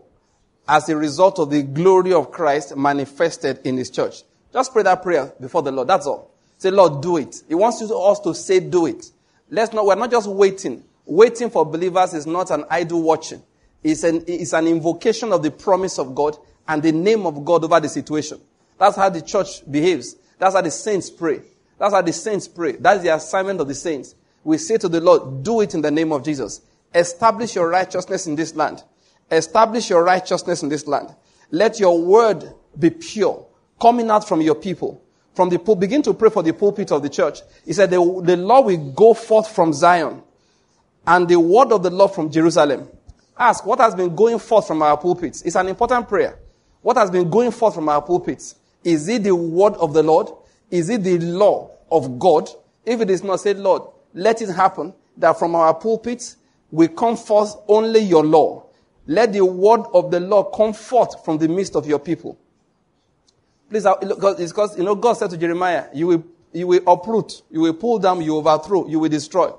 as a result of the glory of Christ manifested in his church. Just pray that prayer before the Lord. That's all. Say, Lord, do it. He wants us to say, do it. Let's not, we're not just waiting. Waiting for believers is not an idle watching is an, is an invocation of the promise of God and the name of God over the situation. That's how the church behaves. That's how the saints pray. That's how the saints pray. That's the assignment of the saints. We say to the Lord, do it in the name of Jesus. Establish your righteousness in this land. Establish your righteousness in this land. Let your word be pure, coming out from your people. From the pul- begin to pray for the pulpit of the church. He said, the, the law will go forth from Zion and the word of the Lord from Jerusalem. Ask what has been going forth from our pulpits. It's an important prayer. What has been going forth from our pulpits? Is it the word of the Lord? Is it the law of God? If it is not, say, Lord, let it happen that from our pulpits we come forth only your law. Let the word of the Lord come forth from the midst of your people. Please, uh, because, you know, God said to Jeremiah, you will, you will uproot, you will pull down, you overthrow, you will destroy.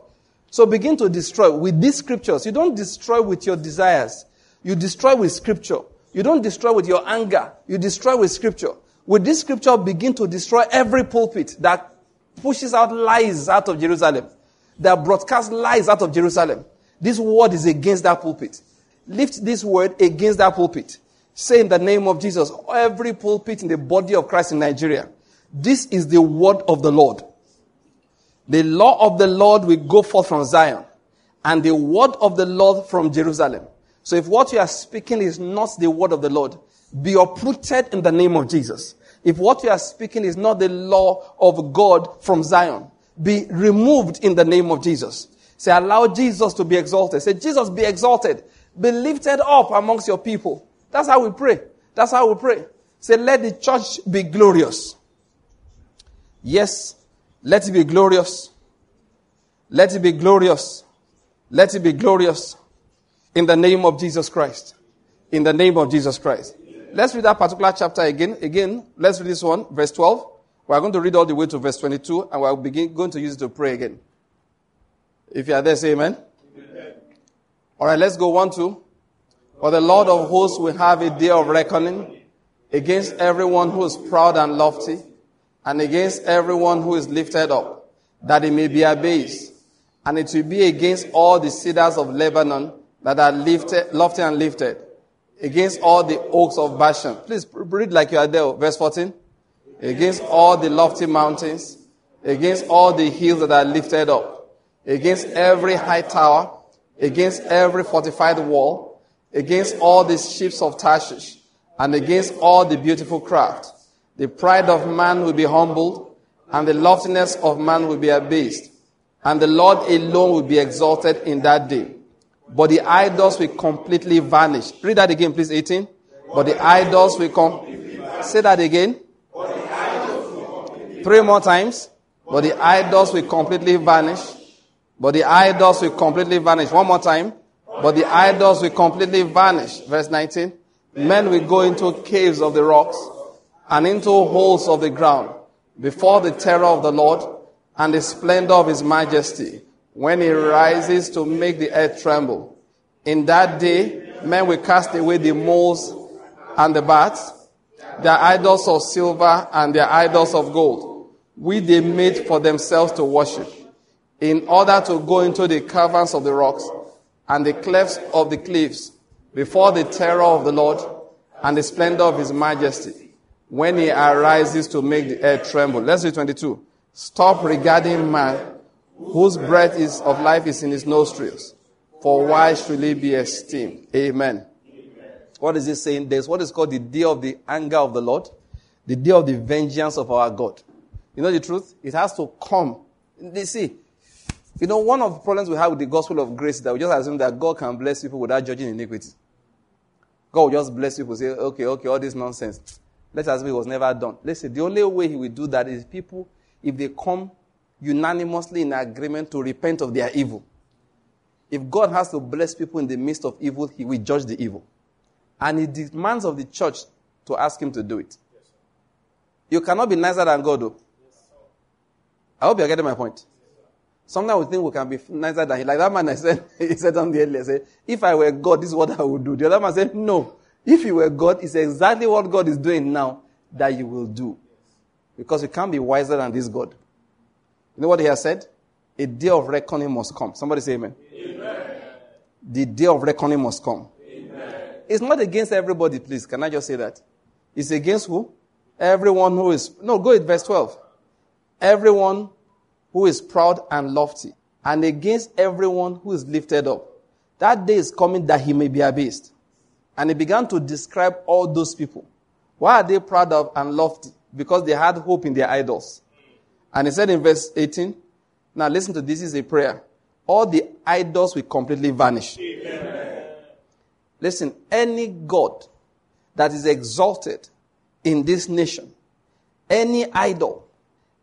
So begin to destroy with these scriptures. You don't destroy with your desires. You destroy with scripture. You don't destroy with your anger. You destroy with scripture. With this scripture, begin to destroy every pulpit that pushes out lies out of Jerusalem, that broadcasts lies out of Jerusalem. This word is against that pulpit. Lift this word against that pulpit. Say in the name of Jesus, every pulpit in the body of Christ in Nigeria, this is the word of the Lord. The law of the Lord will go forth from Zion, and the word of the Lord from Jerusalem. So if what you are speaking is not the word of the Lord, be uprooted in the name of Jesus. If what you are speaking is not the law of God from Zion, be removed in the name of Jesus. Say, allow Jesus to be exalted. Say, Jesus be exalted. Be lifted up amongst your people. That's how we pray. That's how we pray. Say, let the church be glorious. Yes, let it be glorious. Let it be glorious. Let it be glorious. In the name of Jesus Christ. In the name of Jesus Christ. Let's read that particular chapter again. Again, let's read this one, verse 12. We're going to read all the way to verse 22, and we're begin, going to use it to pray again. If you are there, say amen. amen. All right, let's go one, two. For the Lord of hosts will have a day of reckoning against everyone who is proud and lofty, and against everyone who is lifted up, that he may be abased. And it will be against all the cedars of Lebanon that are lifted, lofty and lifted, against all the oaks of Bashan. Please read like you are there. Verse 14. Against all the lofty mountains, against all the hills that are lifted up, against every high tower, against every fortified wall, against all the ships of Tarshish, and against all the beautiful craft. The pride of man will be humbled, and the loftiness of man will be abased, and the Lord alone will be exalted in that day. But the idols will completely vanish. Read that again, please, 18. But the idols will come. Say that again. Three more times. But the idols will completely vanish. But the idols will completely vanish. One more time. But the idols will completely vanish. Verse 19. Men will go into caves of the rocks and into holes of the ground before the terror of the Lord and the splendor of his majesty when he rises to make the earth tremble. In that day, men will cast away the moles and the bats, their idols of silver and their idols of gold, which they made for themselves to worship, in order to go into the caverns of the rocks and the clefts of the cliffs before the terror of the Lord and the splendor of his majesty, when he arises to make the earth tremble. Let's read 22. Stop regarding man whose breath is of life is in his nostrils. For why should he be esteemed? Amen. What is he saying? There's what is called the day of the anger of the Lord, the day of the vengeance of our God. You know the truth? It has to come. They see, you know, one of the problems we have with the gospel of grace is that we just assume that God can bless people without judging iniquity. God will just bless people, say, okay, okay, all this nonsense. Let's assume it was never done. Listen, the only way he will do that is people, if they come unanimously in agreement to repent of their evil. If God has to bless people in the midst of evil, he will judge the evil. And he demands of the church to ask him to do it. You cannot be nicer than God, though. I hope you're getting my point. Sometimes we think we can be nicer than he. Like that man I said, he said on the earlier, said, if I were God, this is what I would do. The other man said, no. If you were God, it's exactly what God is doing now that you will do. Because you can't be wiser than this God. You know what he has said? A day of reckoning must come. Somebody say amen. amen. The day of reckoning must come. Amen. It's not against everybody, please. Can I just say that? It's against who? Everyone who is, no, go with verse 12. Everyone who is proud and lofty, and against everyone who is lifted up. That day is coming that he may be abased. And he began to describe all those people. Why are they proud of and lofty? Because they had hope in their idols. And he said in verse 18, now listen to this is a prayer. All the idols will completely vanish. Amen. Listen, any God that is exalted in this nation, any idol,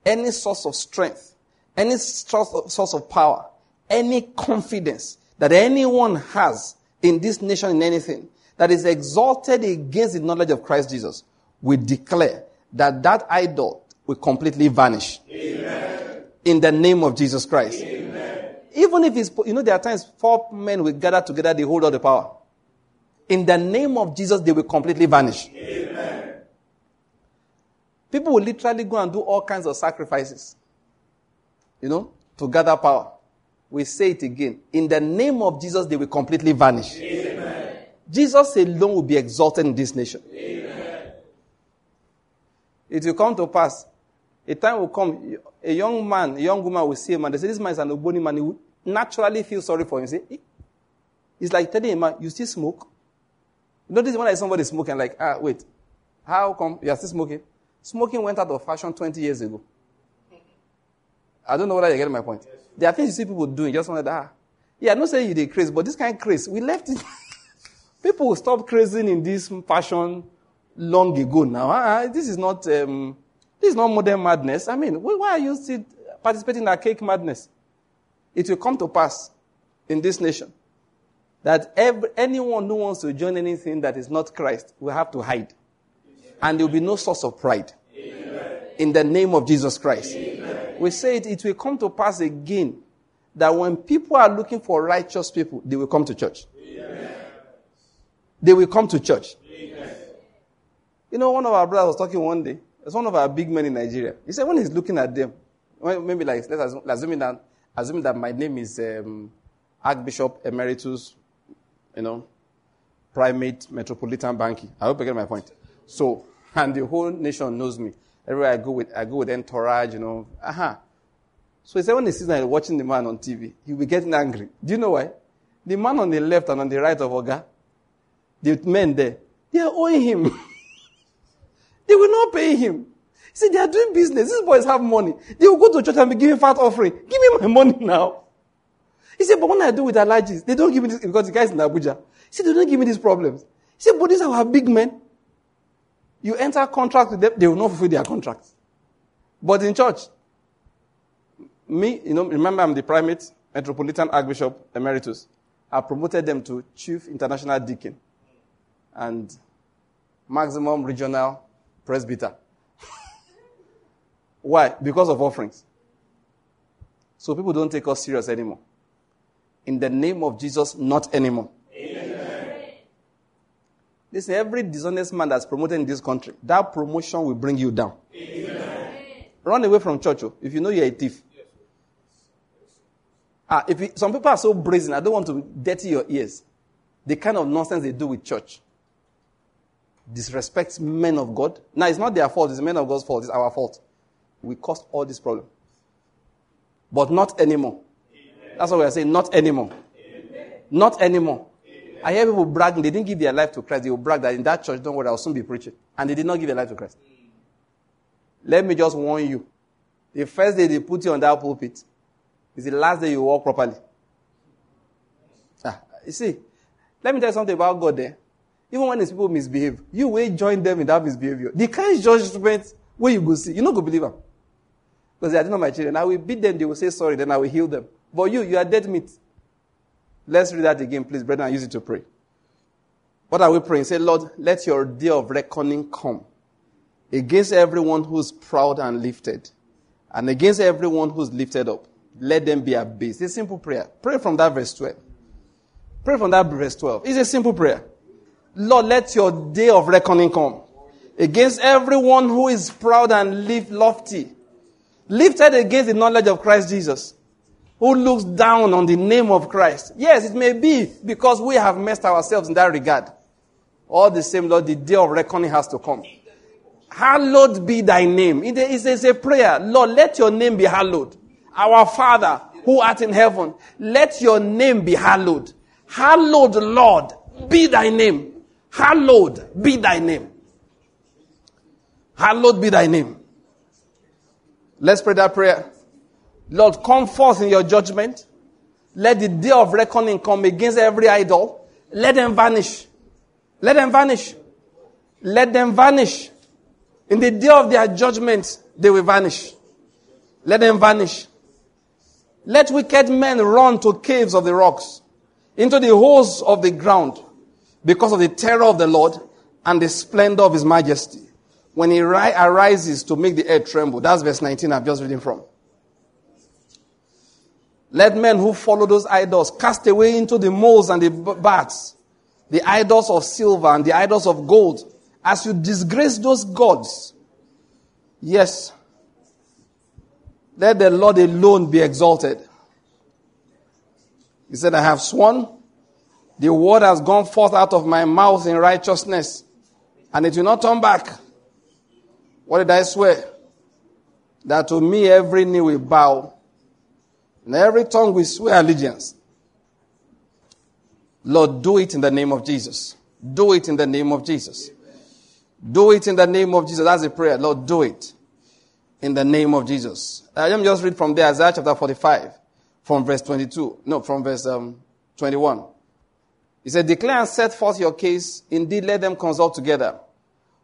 any source of strength, any source of, source of power, any confidence that anyone has in this nation in anything that is exalted against the knowledge of Christ Jesus, we declare that that idol will completely vanish. Amen. In the name of Jesus Christ. Amen. Even if it's, you know, there are times four men will gather together, they hold all the power. In the name of Jesus, they will completely vanish. Amen. People will literally go and do all kinds of sacrifices, you know, to gather power. We say it again. In the name of Jesus, they will completely vanish. Amen. Jesus alone will be exalted in this nation. Amen. It will come to pass. A time will come, a young man, a young woman will see a man. They say, This man is an Ogboni man. He will naturally feel sorry for him. Say, it's like telling a man, You still smoke? You notice when I somebody smoking, like, ah, wait, how come you are still smoking? Smoking went out of fashion 20 years ago. I don't know whether you get my point. There are things you see people doing, just wanted ah. Yeah, I'm not saying you did crazy, but this kind of we left it. people will stop crazing in this fashion long ago now. Ah, this is not um, this is not modern madness. I mean, why are you still participating in that cake madness? It will come to pass in this nation that every, anyone who wants to join anything that is not Christ will have to hide. And there will be no source of pride. Amen. In the name of Jesus Christ. Amen. We say it, it will come to pass again that when people are looking for righteous people, they will come to church. Amen. They will come to church. You know, one of our brothers was talking one day. It's one of our big men in Nigeria. He said when he's looking at them, maybe like let's assume, that assuming that my name is um, Archbishop Emeritus you know, primate metropolitan banking. I hope you get my point. So, and the whole nation knows me. Everywhere I go with, I go with entourage, you know. Aha. Uh-huh. So he said when he sees that watching the man on TV, he'll be getting angry. Do you know why? The man on the left and on the right of Oga, the men there, they are owing him. they will not pay him. See, they are doing business. These boys have money. They will go to church and be giving fat offering. Give me my money now. He said, but when I do with Alhajis, they don't give me this, because the guy's in Abuja. He said, they don't give me these problems. He said, but these are our big men. You enter contract with them, they will not fulfill their contracts. But in church, me, you know, remember I'm the primate, Metropolitan Archbishop Emeritus. I promoted them to Chief International Deacon and Maximum Regional Presbyter. Why? Because of offerings. So people don't take us serious anymore. In the name of Jesus, not anymore. Amen. Listen, every dishonest man that's promoted in this country, that promotion will bring you down. Amen. Run away from church oh, if you know you're a thief. Ah, if it, some people are so brazen, I don't want to dirty your ears. The kind of nonsense they do with church. Disrespect men of God. Now, it's not their fault, it's men of God's fault, it's our fault. We caused all this problem. But not anymore. That's what we are saying. Not anymore. Amen. Not anymore. Amen. I hear people bragging, they didn't give their life to Christ. They will brag that in that church, don't worry, I'll soon be preaching. And they did not give their life to Christ. Let me just warn you. The first day they put you on that pulpit is the last day you walk properly. Ah, you see, let me tell you something about God there. Even when these people misbehave, you will join them in that misbehavior. The kind judgment where you go see, you not go believe them. Because they are not my children. I will beat them, they will say sorry, then I will heal them. But you, you are dead meat. Let's read that again, please, brethren, use it to pray. What are we praying? Say, Lord, let your day of reckoning come against everyone who's proud and lifted, and against everyone who's lifted up. Let them be abased. It's a simple prayer. Pray from that verse 12. Pray from that verse 12. It's a simple prayer. Lord, let your day of reckoning come against everyone who is proud and lift lofty, lifted against the knowledge of Christ Jesus who looks down on the name of Christ. Yes, it may be because we have messed ourselves in that regard. All the same, Lord, the day of reckoning has to come. Hallowed be thy name. It is a prayer. Lord, let your name be hallowed. Our Father who art in heaven, let your name be hallowed. Hallowed, Lord, be thy name. Hallowed be thy name. Hallowed be thy name. Let's pray that prayer. Lord, come forth in your judgment. Let the day of reckoning come against every idol. Let them vanish. Let them vanish. Let them vanish. In the day of their judgment, they will vanish. Let them vanish. Let wicked men run to caves of the rocks. into the holes of the ground because of the terror of the Lord and the splendor of his majesty. When he ri- arises to make the earth tremble. That's verse 19 I've just reading from. Let men who follow those idols cast away into the moles and the bats, the idols of silver and the idols of gold, as you disgrace those gods. Yes. Let the Lord alone be exalted. He said, I have sworn, the word has gone forth out of my mouth in righteousness, and it will not turn back. What did I swear? That to me every knee will bow and every tongue will swear allegiance. Lord, do it in the name of Jesus. Do it in the name of Jesus. Do it in the name of Jesus. That's a prayer. Lord, do it in the name of Jesus. Let me just read from there, Isaiah chapter 45, from verse 22. No, from verse um, 21. He said, Declare and set forth your case. Indeed, let them consult together.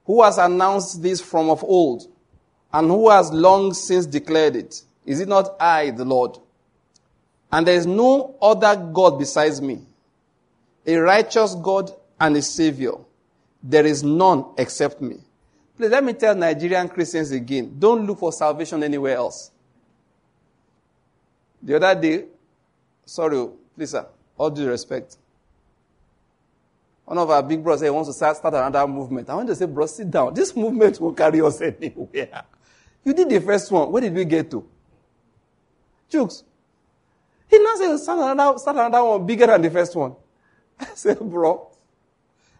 Who has announced this from of old? And who has long since declared it? Is it not I, the Lord? And there is no other God besides me, a righteous God and a Savior. There is none except me. Please let me tell Nigerian Christians again don't look for salvation anywhere else. The other day, sorry, oh, please, sir, all due respect. One of our big brothers he wants to start, start another movement. I want to say, bro, sit down. This movement will carry us anywhere. You did the first one. Where did we get to? Jukes, he now says, start another, start another one bigger than the first one. I said, bro,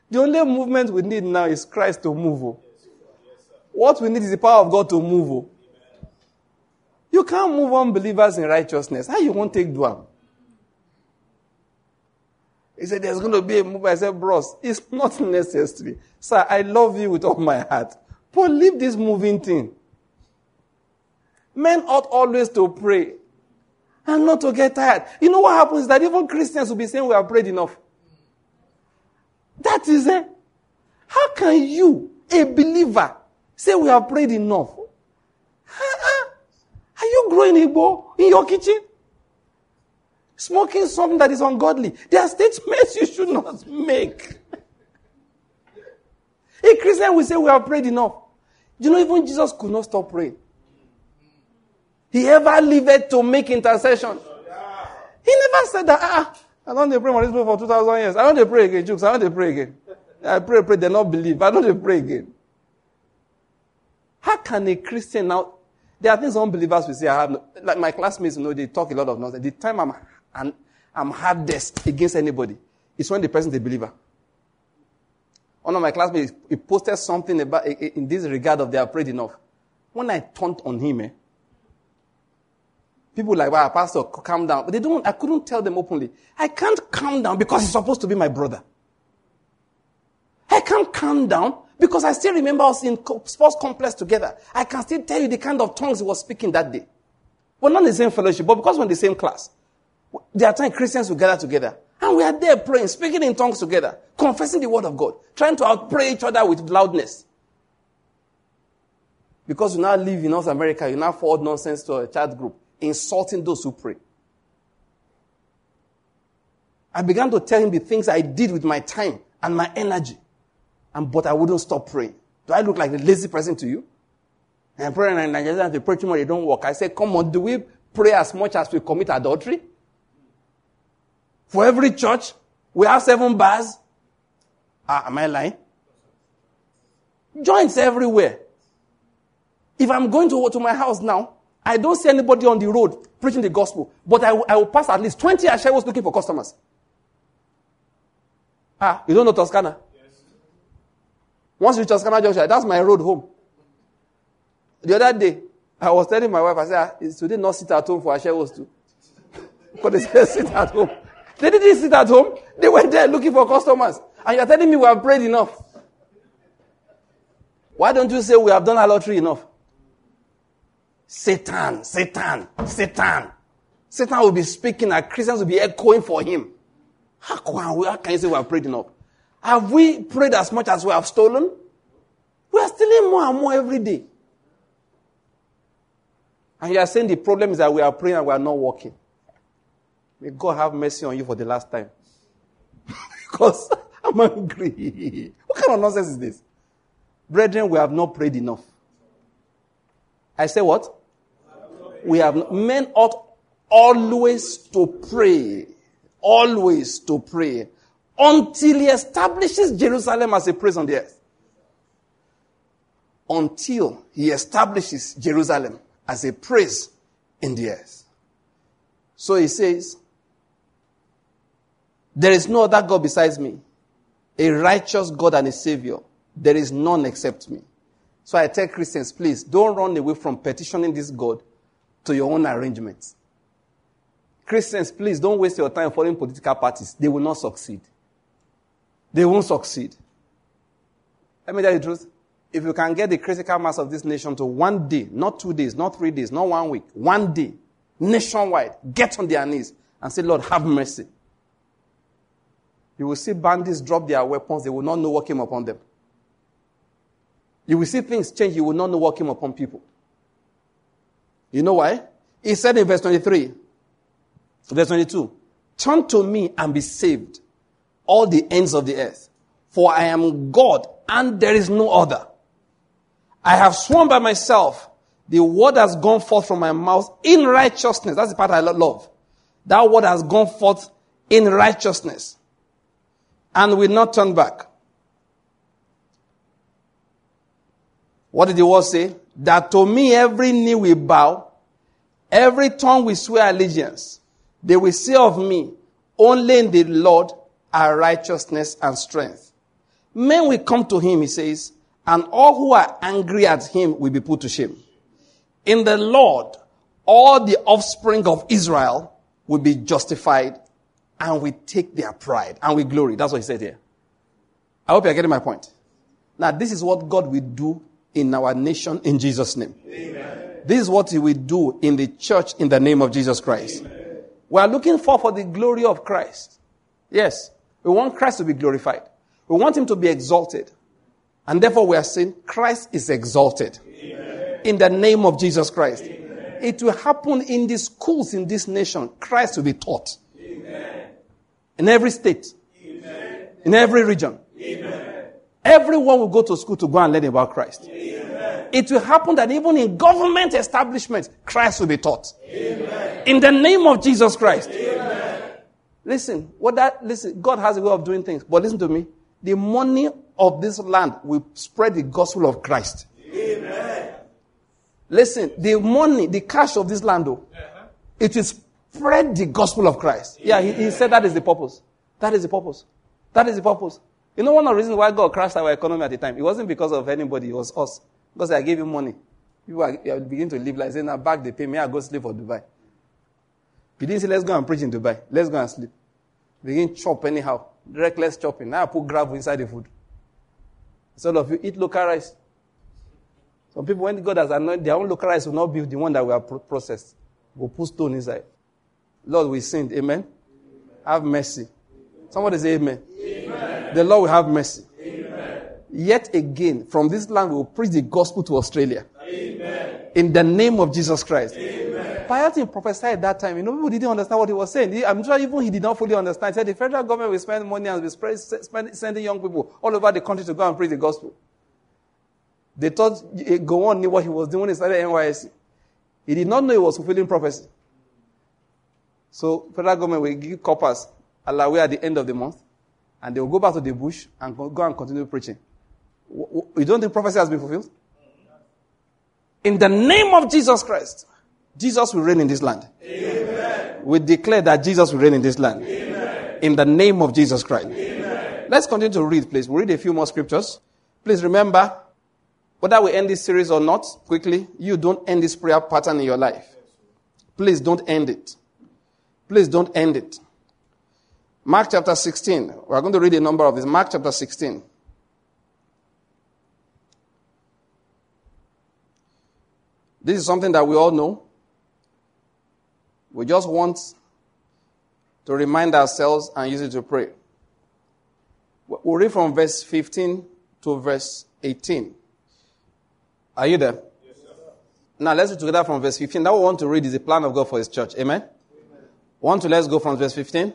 the only movement we need now is Christ to move. Oh. What we need is the power of God to move. Oh. You can't move unbelievers in righteousness. How you won't take Duam? He said, There's going to be a move. I said, Bros, it's not necessary. Sir, I love you with all my heart. But leave this moving thing. Men ought always to pray and not to get tired. You know what happens is that even Christians will be saying we have prayed enough. That is it. How can you, a believer, say we have prayed enough? Uh-uh. Are you growing Igbo in your kitchen? Smoking something that is ungodly. There are statements you should not make. A Christian will say we have prayed enough. You know, even Jesus could not stop praying. He ever lived to make intercession. He never said that, ah, I don't pray for this people for 2,000 years. I don't pray again, jokes. I don't pray again. I pray, pray, they not believe. I don't pray again. How can a Christian now, there are things unbelievers will say, I have, like my classmates, you know, they talk a lot of nonsense. The time I'm, I'm, I'm hardest against anybody is when the person is a believer. One of my classmates, he posted something about, in this regard of they are prayed enough. When I turned on him, eh, People like, wow, pastor, calm down. But they don't, I couldn't tell them openly. I can't calm down because he's supposed to be my brother. I can't calm down because I still remember us in sports complex together. I can still tell you the kind of tongues he was speaking that day. We're not in the same fellowship, but because we're in the same class. There are times Christians will gather together. And we are there praying, speaking in tongues together, confessing the word of God, trying to outpray each other with loudness. Because you now live in North America, you now forward nonsense to a chat group insulting those who pray. I began to tell him the things I did with my time and my energy. And, but I wouldn't stop praying. Do I look like a lazy person to you? And praying and Nigerians, they pray too much, they don't work. I said, come on, do we pray as much as we commit adultery? For every church, we have seven bars. Ah, am I lying? Joints everywhere. If I'm going to, to my house now, I don't see anybody on the road preaching the gospel, but I, I will pass at least 20 ashewos looking for customers. Ah, you don't know Toscana? Yes. Once you Toscana Junction, that's my road home. The other day, I was telling my wife, I said, ah, is today not sit at home for ashewos too? because they said sit at home. They didn't sit at home. They went there looking for customers. And you're telling me we have prayed enough. Why don't you say we have done our lottery enough? Satan, Satan, Satan. Satan will be speaking and Christians will be echoing for him. How can, how can you say we have prayed enough? Have we prayed as much as we have stolen? We are stealing more and more every day. And you are saying the problem is that we are praying and we are not working. May God have mercy on you for the last time. because I'm angry. What kind of nonsense is this? Brethren, we have not prayed enough. I say what? We have not, men ought always to pray. Always to pray. Until he establishes Jerusalem as a praise on the earth. Until he establishes Jerusalem as a praise in the earth. So he says, There is no other God besides me, a righteous God and a Savior. There is none except me. So I tell Christians, please don't run away from petitioning this God to your own arrangements. Christians, please don't waste your time following political parties. They will not succeed. They won't succeed. Let me tell you the truth. If you can get the critical mass of this nation to one day, not two days, not three days, not one week, one day, nationwide, get on their knees and say, Lord, have mercy. You will see bandits drop their weapons. They will not know what came upon them. You will see things change. You will not know what came upon people. You know why? He said in verse 23, verse 22, Turn to me and be saved, all the ends of the earth. For I am God and there is no other. I have sworn by myself, the word has gone forth from my mouth in righteousness. That's the part I love. That word has gone forth in righteousness and will not turn back. What did the word say? That to me every knee will bow, every tongue will swear allegiance. They will say of me, only in the Lord are righteousness and strength. Men will come to him, he says, and all who are angry at him will be put to shame. In the Lord, all the offspring of Israel will be justified and we take their pride and we glory. That's what he said here. I hope you're getting my point. Now, this is what God will do in our nation in Jesus' name. Amen. This is what he will do in the church in the name of Jesus Christ. Amen. We are looking for for the glory of Christ. Yes, we want Christ to be glorified. We want him to be exalted. And therefore we are saying Christ is exalted. Amen. In the name of Jesus Christ. Amen. It will happen in the schools in this nation. Christ will be taught. Amen. In every state. In every region. Everyone will go to school to go and learn about Christ. It will happen that even in government establishments, Christ will be taught. In the name of Jesus Christ. Listen, what that listen, God has a way of doing things. But listen to me. The money of this land will spread the gospel of Christ. Amen. Listen, the money, the cash of this land, though, uh-huh. it will spread the gospel of Christ. Yeah, he, he, said that is the purpose. That is the purpose. That is the purpose. You know, one of the reasons why God crashed our economy at the time, it wasn't because of anybody, it was us. Because I gave you money. People are, are beginning to live like, say, now back the pay me, I go sleep for Dubai. He didn't say, let's go and preach in Dubai. Let's go and sleep. Begin chop anyhow. Reckless chopping. Now I put gravel inside the food. Some of you eat local rice. Some people, when God has anointed, their own local rice will not be the one that we have processed. We'll put stone inside. Lord, we sinned. Amen. amen. Have mercy. Somebody say amen. amen. The Lord will have mercy. Amen. Yet again, from this land, we will preach the gospel to Australia. Amen. In the name of Jesus Christ. Piety prophesied that time. You know, people didn't understand what he was saying. I'm sure even he did not fully understand. He said the federal government will spend money and will spend, sending young people all over the country to go and preach the gospel. They thought eh, Gowon knew what he was doing when he started NYSC. He did not know he was fulfilling prophecy. So federal government will give corpers alloway at the end of the month, and they will go back to the bush and go and continue preaching. You don't think prophecy has been fulfilled? In the name of Jesus Christ. Jesus will reign in this land. Amen. We declare that Jesus will reign in this land. Amen. In the name of Jesus Christ. Amen. Let's continue to read, please. We'll read a few more scriptures. Please remember, whether we end this series or not, quickly, you don't end this prayer pattern in your life. Please don't end it. Please don't end it. Mark chapter 16. We're going to read a number of these. Mark chapter 16. This is something that we all know. We just want to remind ourselves and use it to pray. We'll read from verse 15 to verse 18. Are you there? Yes, sir. now let's read together from verse 15. Now we want to read is the plan of God for his church. Amen? Want to let's go from verse 15?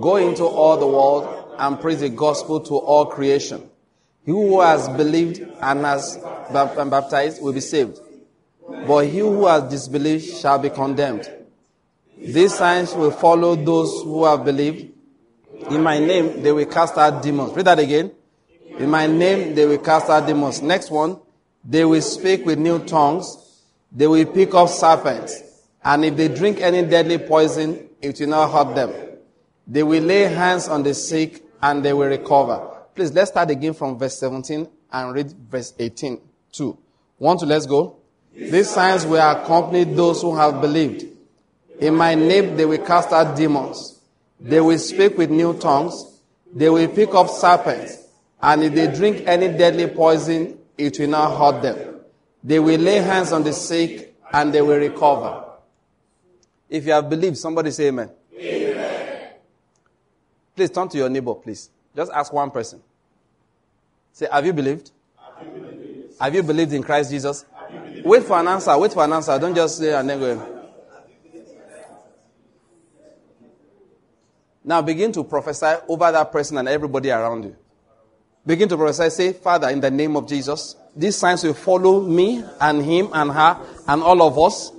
Go into all the world and preach the gospel to all creation. He who has believed and has been baptized will be saved, but he who has disbelieved shall be condemned. These signs will follow those who have believed. In my name, they will cast out demons. Read that again. In my name, they will cast out demons. Next one. They will speak with new tongues. They will pick up serpents. And if they drink any deadly poison, it will not hurt them. They will lay hands on the sick and they will recover. Please, let's start again from verse 17 and read verse 18 too. One, two, let's go. These signs will accompany those who have believed. In my name, they will cast out demons. They will speak with new tongues. They will pick up serpents. And if they drink any deadly poison, it will not hurt them. They will lay hands on the sick and they will recover. If you have believed, somebody say amen. Amen. Please turn to your neighbor, please. Just ask one person. Say, have you believed? Have you believed, have you believed in Christ Jesus? Wait for an answer. Wait for an answer. Don't just say and then go. Now begin to prophesy over that person and everybody around you. Begin to prophesy. Say, Father, in the name of Jesus, these signs will follow me and him and her and all of us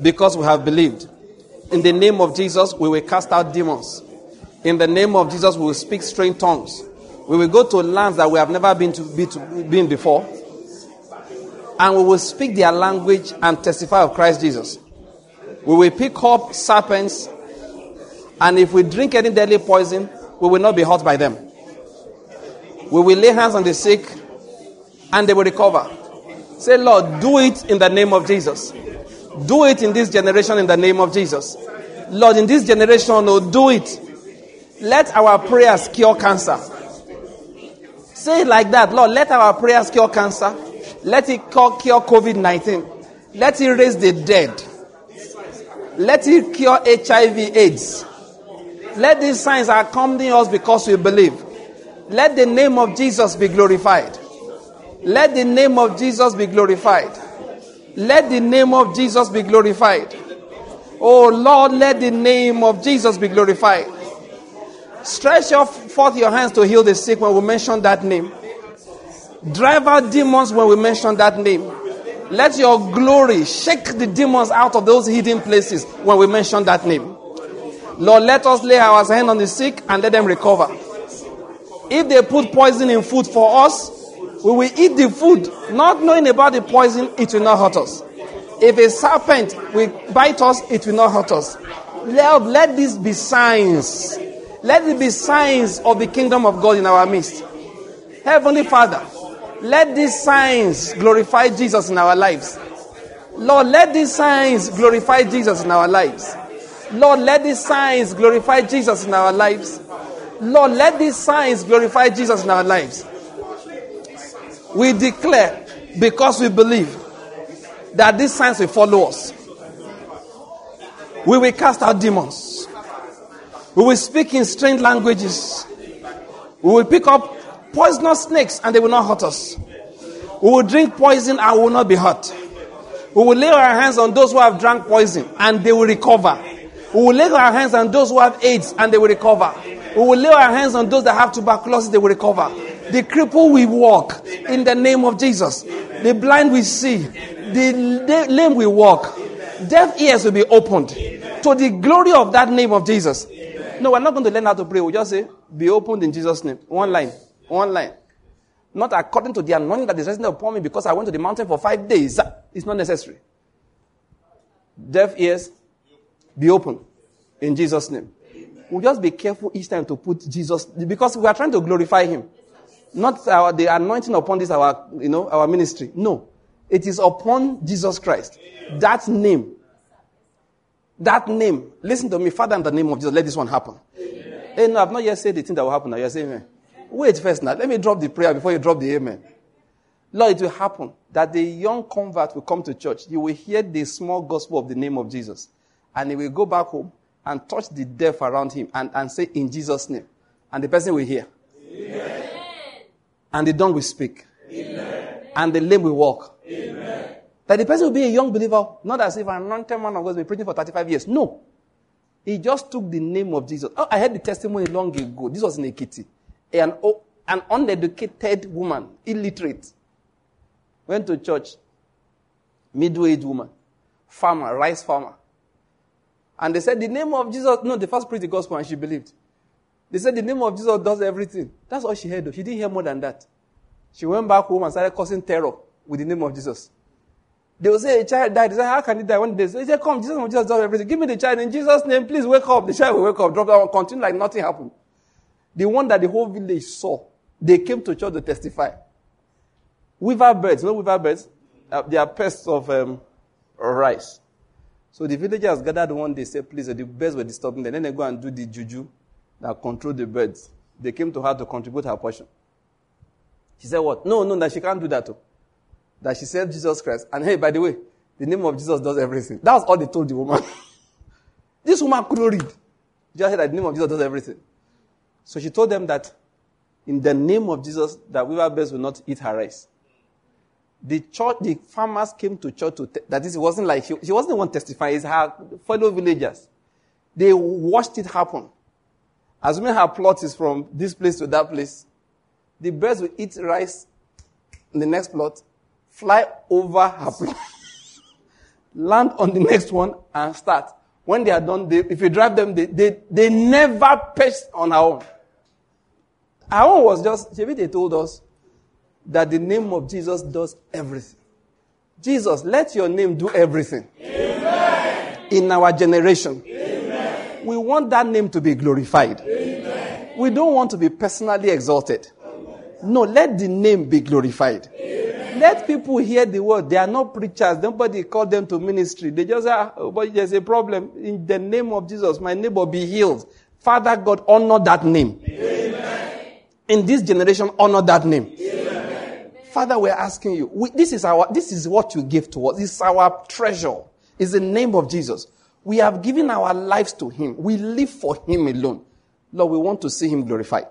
because we have believed. In the name of Jesus, we will cast out demons. In the name of Jesus, we will speak strange tongues. We will go to lands that we have never been to, be to been before. And we will speak their language and testify of Christ Jesus. We will pick up serpents, and if we drink any deadly poison, we will not be hurt by them. We will lay hands on the sick, and they will recover. Say, Lord, do it in the name of Jesus. Do it in this generation in the name of Jesus. Lord, in this generation, oh, do it. Let our prayers cure cancer. Say it like that. Lord, let our prayers cure cancer. Let it cure COVID 19. Let it raise the dead. Let it cure HIV AIDS. Let these signs accompany us because we believe. Let the name of Jesus be glorified. Let the name of Jesus be glorified. Let the name of Jesus be glorified. Oh Lord, let the name of Jesus be glorified. Stretch forth your hands to heal the sick when we mention that name. Drive out demons when we mention that name. Let your glory shake the demons out of those hidden places when we mention that name. Lord, let us lay our hand on the sick and let them recover. If they put poison in food for us, we will eat the food, not knowing about the poison, it will not hurt us. If a serpent will bite us, it will not hurt us. Lord, let this be signs. Let it be signs of the kingdom of God in our midst. Heavenly Father, let these signs glorify Jesus in our lives. Lord, let these signs glorify Jesus in our lives. Lord, let these signs glorify Jesus in our lives. Lord, let these signs glorify Jesus in our lives. We declare, because we believe, that these signs will follow us. We will cast out demons. We will speak in strange languages. We will pick up poisonous snakes and they will not hurt us. We will drink poison and will not be hurt. We will lay our hands on those who have drank poison and they will recover. We will lay our hands on those who have AIDS and they will recover. We will lay our hands on those that have tuberculosis, they will recover. The cripple will walk in the name of Jesus. The blind will see. The lame will walk. Deaf ears will be opened to the glory of that name of Jesus. No, we're not going to learn how to pray. We'll just say, be opened in Jesus' name. One line. One line. Not according to the anointing that is resting upon me because I went to the mountain for five days. It's not necessary. Deaf ears, be open in Jesus' name. We'll just be careful each time to put Jesus because we are trying to glorify Him. Not our, the anointing upon this, our, you know, our ministry. No. It is upon Jesus Christ. That name. That name. Listen to me, Father, in the name of Jesus, let this one happen. Amen. Hey, no, I've not yet said the thing that will happen now. You're saying amen. Wait first now. Let me drop the prayer before you drop the amen. Lord, it will happen that the young convert will come to church. You will hear the small gospel of the name of Jesus. And he will go back home and touch the deaf around him and, and say, In Jesus' name. And the person will hear. Amen. And the dumb will speak. Amen. And the lame will walk. Amen. That the person will be a young believer, not as if an anointed man of God has been preaching for 35 years. No. He just took the name of Jesus. Oh, I heard the testimony long ago. This was in Ekiti. An, oh, an uneducated woman, illiterate, went to church. Middle-aged woman, farmer, rice farmer. And they said, the name of Jesus, no, they first preached the gospel and she believed. They said the name of Jesus does everything. That's all she heard. Though. She didn't hear more than that. She went back home and started causing terror with the name of Jesus. They will say a child died. They say, how can he die? When they say, come, Jesus, Jesus does everything. Give me the child in Jesus' name. Please wake up. The child will wake up, drop down, continue like nothing happened. The one that the whole village saw, they came to church to testify. Weaver birds, you know weaver birds? Uh, they are pests of um, rice. So the villagers gathered one day, said, please, the birds were disturbing them. Then they go and do the juju that control the birds. They came to her to contribute her portion. She said, what? No, no, that she can't do that. Too. That she said Jesus Christ. And hey, by the way, the name of Jesus does everything. That's all they told the woman. this woman couldn't read. Just said that the name of Jesus does everything. So she told them that in the name of Jesus, that weaver birds will not eat her rice. The church, the farmers came to church to, te- that is, it wasn't like, she, she wasn't the one testifying, it's her fellow villagers. They watched it happen. Assuming her plot is from this place to that place, the birds will eat rice in the next plot, fly over her plot, land on the next one, and start. When they are done, they, if you drive them, they, they, they never perch on her own. Our own was just, maybe they told us that the name of Jesus does everything. Jesus, let your name do everything. Amen. In our generation. Amen. We want that name to be glorified. Amen. We don't want to be personally exalted. No, let the name be glorified. Let people hear the word. They are not preachers. Nobody called them to ministry. They just say, ah, oh, but there's a problem. In the name of Jesus, my neighbor be healed. Father God, honor that name. In this generation, honor that name. Father, we're asking you, we, this is our, this is what you give to us. This is our treasure. Is the name of Jesus. We have given our lives to Him. We live for Him alone. Lord, we want to see Him glorified.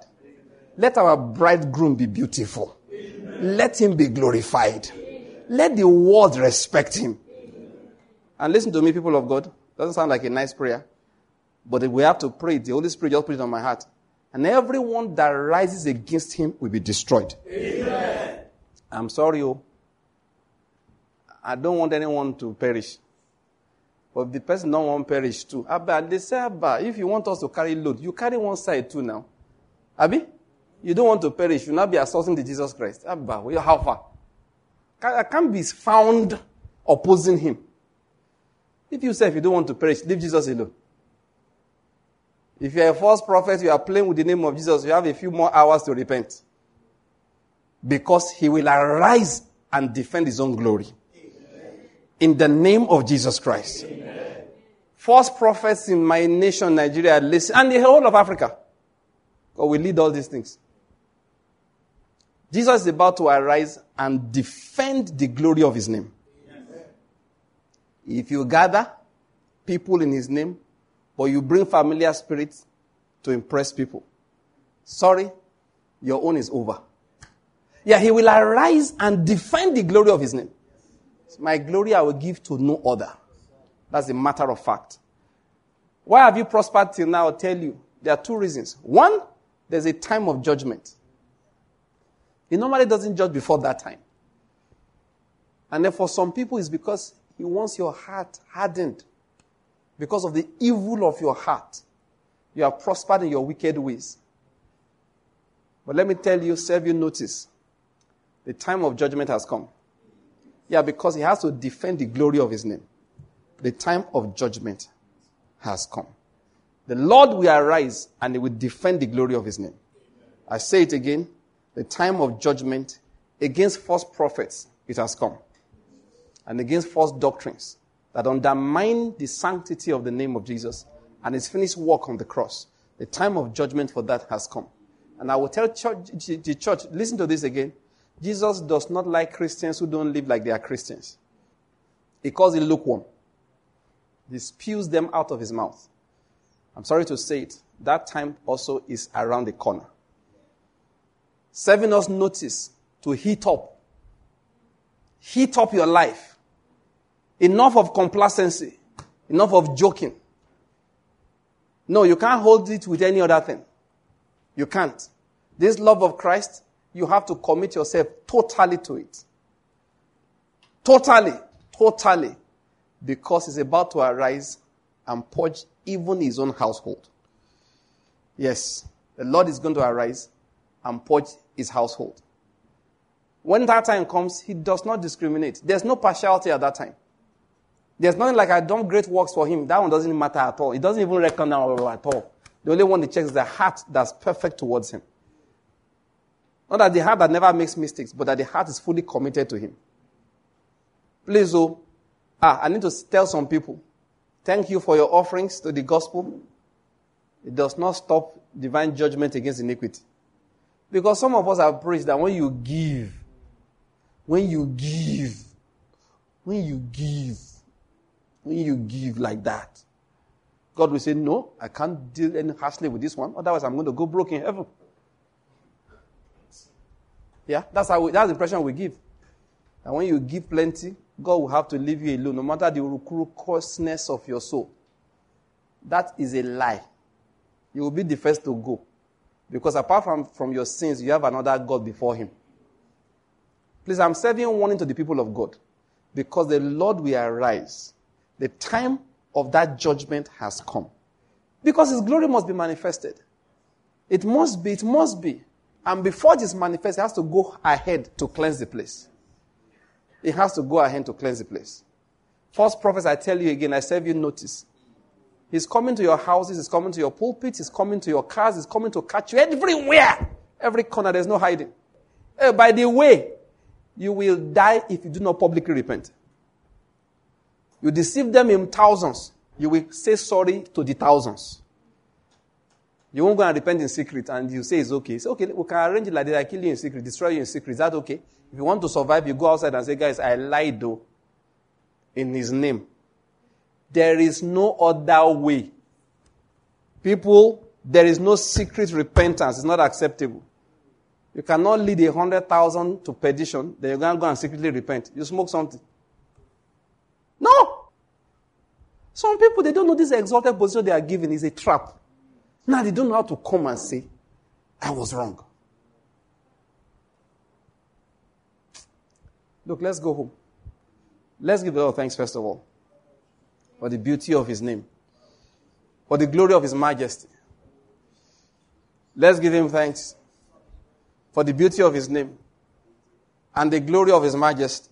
Let our bridegroom be beautiful. Amen. Let Him be glorified. Amen. Let the world respect Him. And listen to me, people of God. Doesn't sound like a nice prayer, but we have to pray. The Holy Spirit just put it on my heart. And everyone that rises against Him will be destroyed. Amen. I'm sorry, oh. I don't want anyone to perish. But if the person don't want perish too, Abba, they say, Abba, if you want us to carry load, you carry one side too now. Abby, you don't want to perish. You will not be assaulting the Jesus Christ. Abba, well, how far? I can't be found opposing him. If you say if you don't want to perish, leave Jesus alone. If you're a false prophet, you are playing with the name of Jesus, you have a few more hours to repent because he will arise and defend his own glory. In the name of Jesus Christ. Amen. False prophets in my nation, Nigeria, listen, and the whole of Africa. God will lead all these things. Jesus is about to arise and defend the glory of his name. If you gather people in his name, but you bring familiar spirits to impress people, sorry, your own is over. Yeah, he will arise and defend the glory of his name. My glory I will give to no other. That's a matter of fact. Why have you prospered till now? I'll tell you. There are two reasons. One, there's a time of judgment. He normally doesn't judge before that time. And then for some people, it's because he wants your heart hardened. Because of the evil of your heart. You have prospered in your wicked ways. But let me tell you, serve you notice. The time of judgment has come. Yeah, because he has to defend the glory of his name. The time of judgment has come. The Lord will arise and he will defend the glory of his name. I say it again. The time of judgment against false prophets, it has come. And against false doctrines that undermine the sanctity of the name of Jesus and his finished work on the cross. The time of judgment for that has come. And I will tell church, the church, listen to this again. Jesus does not like Christians who don't live like they are Christians. He calls it lukewarm. He spews them out of his mouth. I'm sorry to say it. That time also is around the corner. Serving us notice to heat up. Heat up your life. Enough of complacency. Enough of joking. No, you can't hold it with any other thing. You can't. This love of Christ, you have to commit yourself totally to it. Totally, totally. Because he's about to arise and purge even his own household. Yes, the Lord is going to arise and purge his household. When that time comes, he does not discriminate. There's no partiality at that time. There's nothing like I've done great works for him. That one doesn't matter at all. He doesn't even reckon at all. The only one he checks is the heart that's perfect towards him. Not that the heart that never makes mistakes, but that the heart is fully committed to him. Please, oh, ah, I need to tell some people, thank you for your offerings to the gospel. It does not stop divine judgment against iniquity. Because some of us have preached that when you give, when you give, when you give, when you give like that, God will say, No, I can't deal any harshly with this one. Otherwise, I'm going to go broke in heaven. Yeah, that's how we, that's the impression we give. And when you give plenty, God will have to leave you alone, no matter the coarseness of your soul. That is a lie. You will be the first to go. Because apart from, from your sins, you have another God before Him. Please, I'm serving warning to the people of God. Because the Lord will arise the time of that judgment has come. Because his glory must be manifested. It must be, it must be. And before this manifests, it has to go ahead to cleanse the place. It has to go ahead to cleanse the place. False prophets, I tell you again, I serve you notice. He's coming to your houses, he's coming to your pulpits, he's coming to your cars, he's coming to catch you everywhere. Every corner, there's no hiding. Uh, by the way, you will die if you do not publicly repent. You deceive them in thousands. You will say sorry to the thousands. You won't go and repent in secret and you say it's okay. Say, okay, we can arrange it like that. I kill you in secret, destroy you in secret. Is that okay? If you want to survive, you go outside and say, guys, I lied though. In his name. There is no other way. People, there is no secret repentance. It's not acceptable. You cannot lead a hundred thousand to perdition, then you're to go and secretly repent. You smoke something. No. Some people, they don't know this exalted position they are given is a trap. Now they don't know how to come and say, I was wrong. Look, let's go home. Let's give the Lord thanks, first of all, for the beauty of His name, for the glory of His majesty. Let's give Him thanks for the beauty of His name and the glory of His majesty.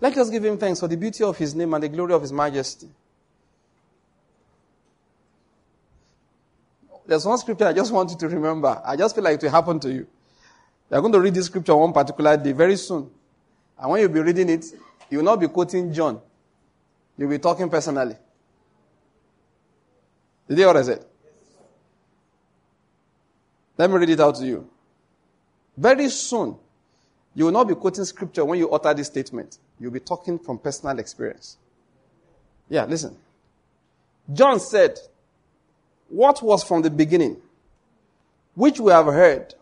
Let us give him thanks for the beauty of his name and the glory of his majesty. There's one scripture I just want you to remember. I just feel like it will happen to you. You're going to read this scripture one particular day very soon. And when you'll be reading it, you will not be quoting John. You'll be talking personally. Did you hear what I said? Let me read it out to you. Very soon, you will not be quoting scripture when you utter this statement. You'll be talking from personal experience. Yeah, listen. John said, What was from the beginning, which we have heard,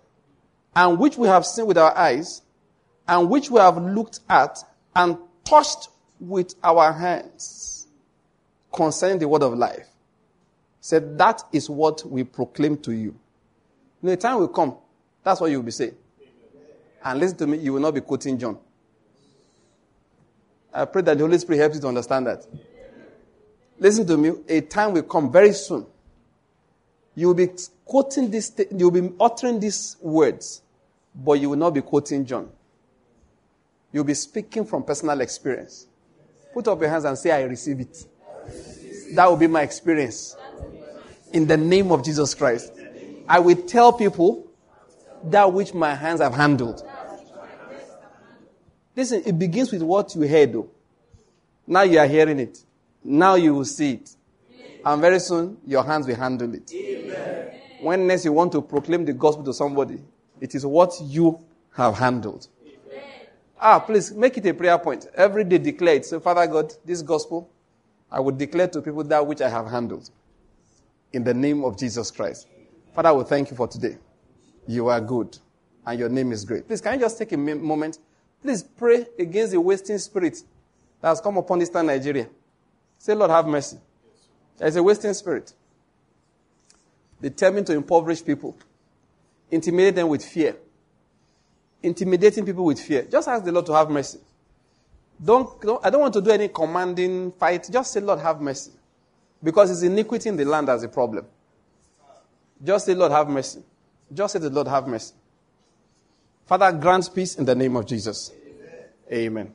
and which we have seen with our eyes, and which we have looked at and touched with our hands concerning the word of life. Said, That is what we proclaim to you. In the time will come, that's what you will be saying. And listen to me, you will not be quoting John. I pray that the Holy Spirit helps you to understand that. Listen to me. A time will come very soon. You will be quoting this, you will be uttering these words, but you will not be quoting John. You'll be speaking from personal experience. Put up your hands and say, I receive it. That will be my experience. In the name of Jesus Christ. I will tell people that which my hands have handled. Listen, it begins with what you heard, though. Now you are hearing it. Now you will see it. And very soon, your hands will handle it. Amen. When next you want to proclaim the gospel to somebody, it is what you have handled. Amen. Ah, please make it a prayer point. Every day declare it. Say, Father God, this gospel, I will declare to people that which I have handled. In the name of Jesus Christ. Father, we thank you for today. You are good, and your name is great. Please, can you just take a moment? Please pray against the wasting spirit that has come upon Eastern Nigeria. Say, Lord, have mercy. There's a wasting spirit. Determined to impoverish people, intimidate them with fear, intimidating people with fear. Just ask the Lord to have mercy. Don't, don't, I don't want to do any commanding fight. Just say, Lord, have mercy. Because it's iniquity in the land as a problem. Just say, Lord, have mercy. Just say, the Lord, have mercy. Father, grant peace in the name of Jesus. Amen. Amen.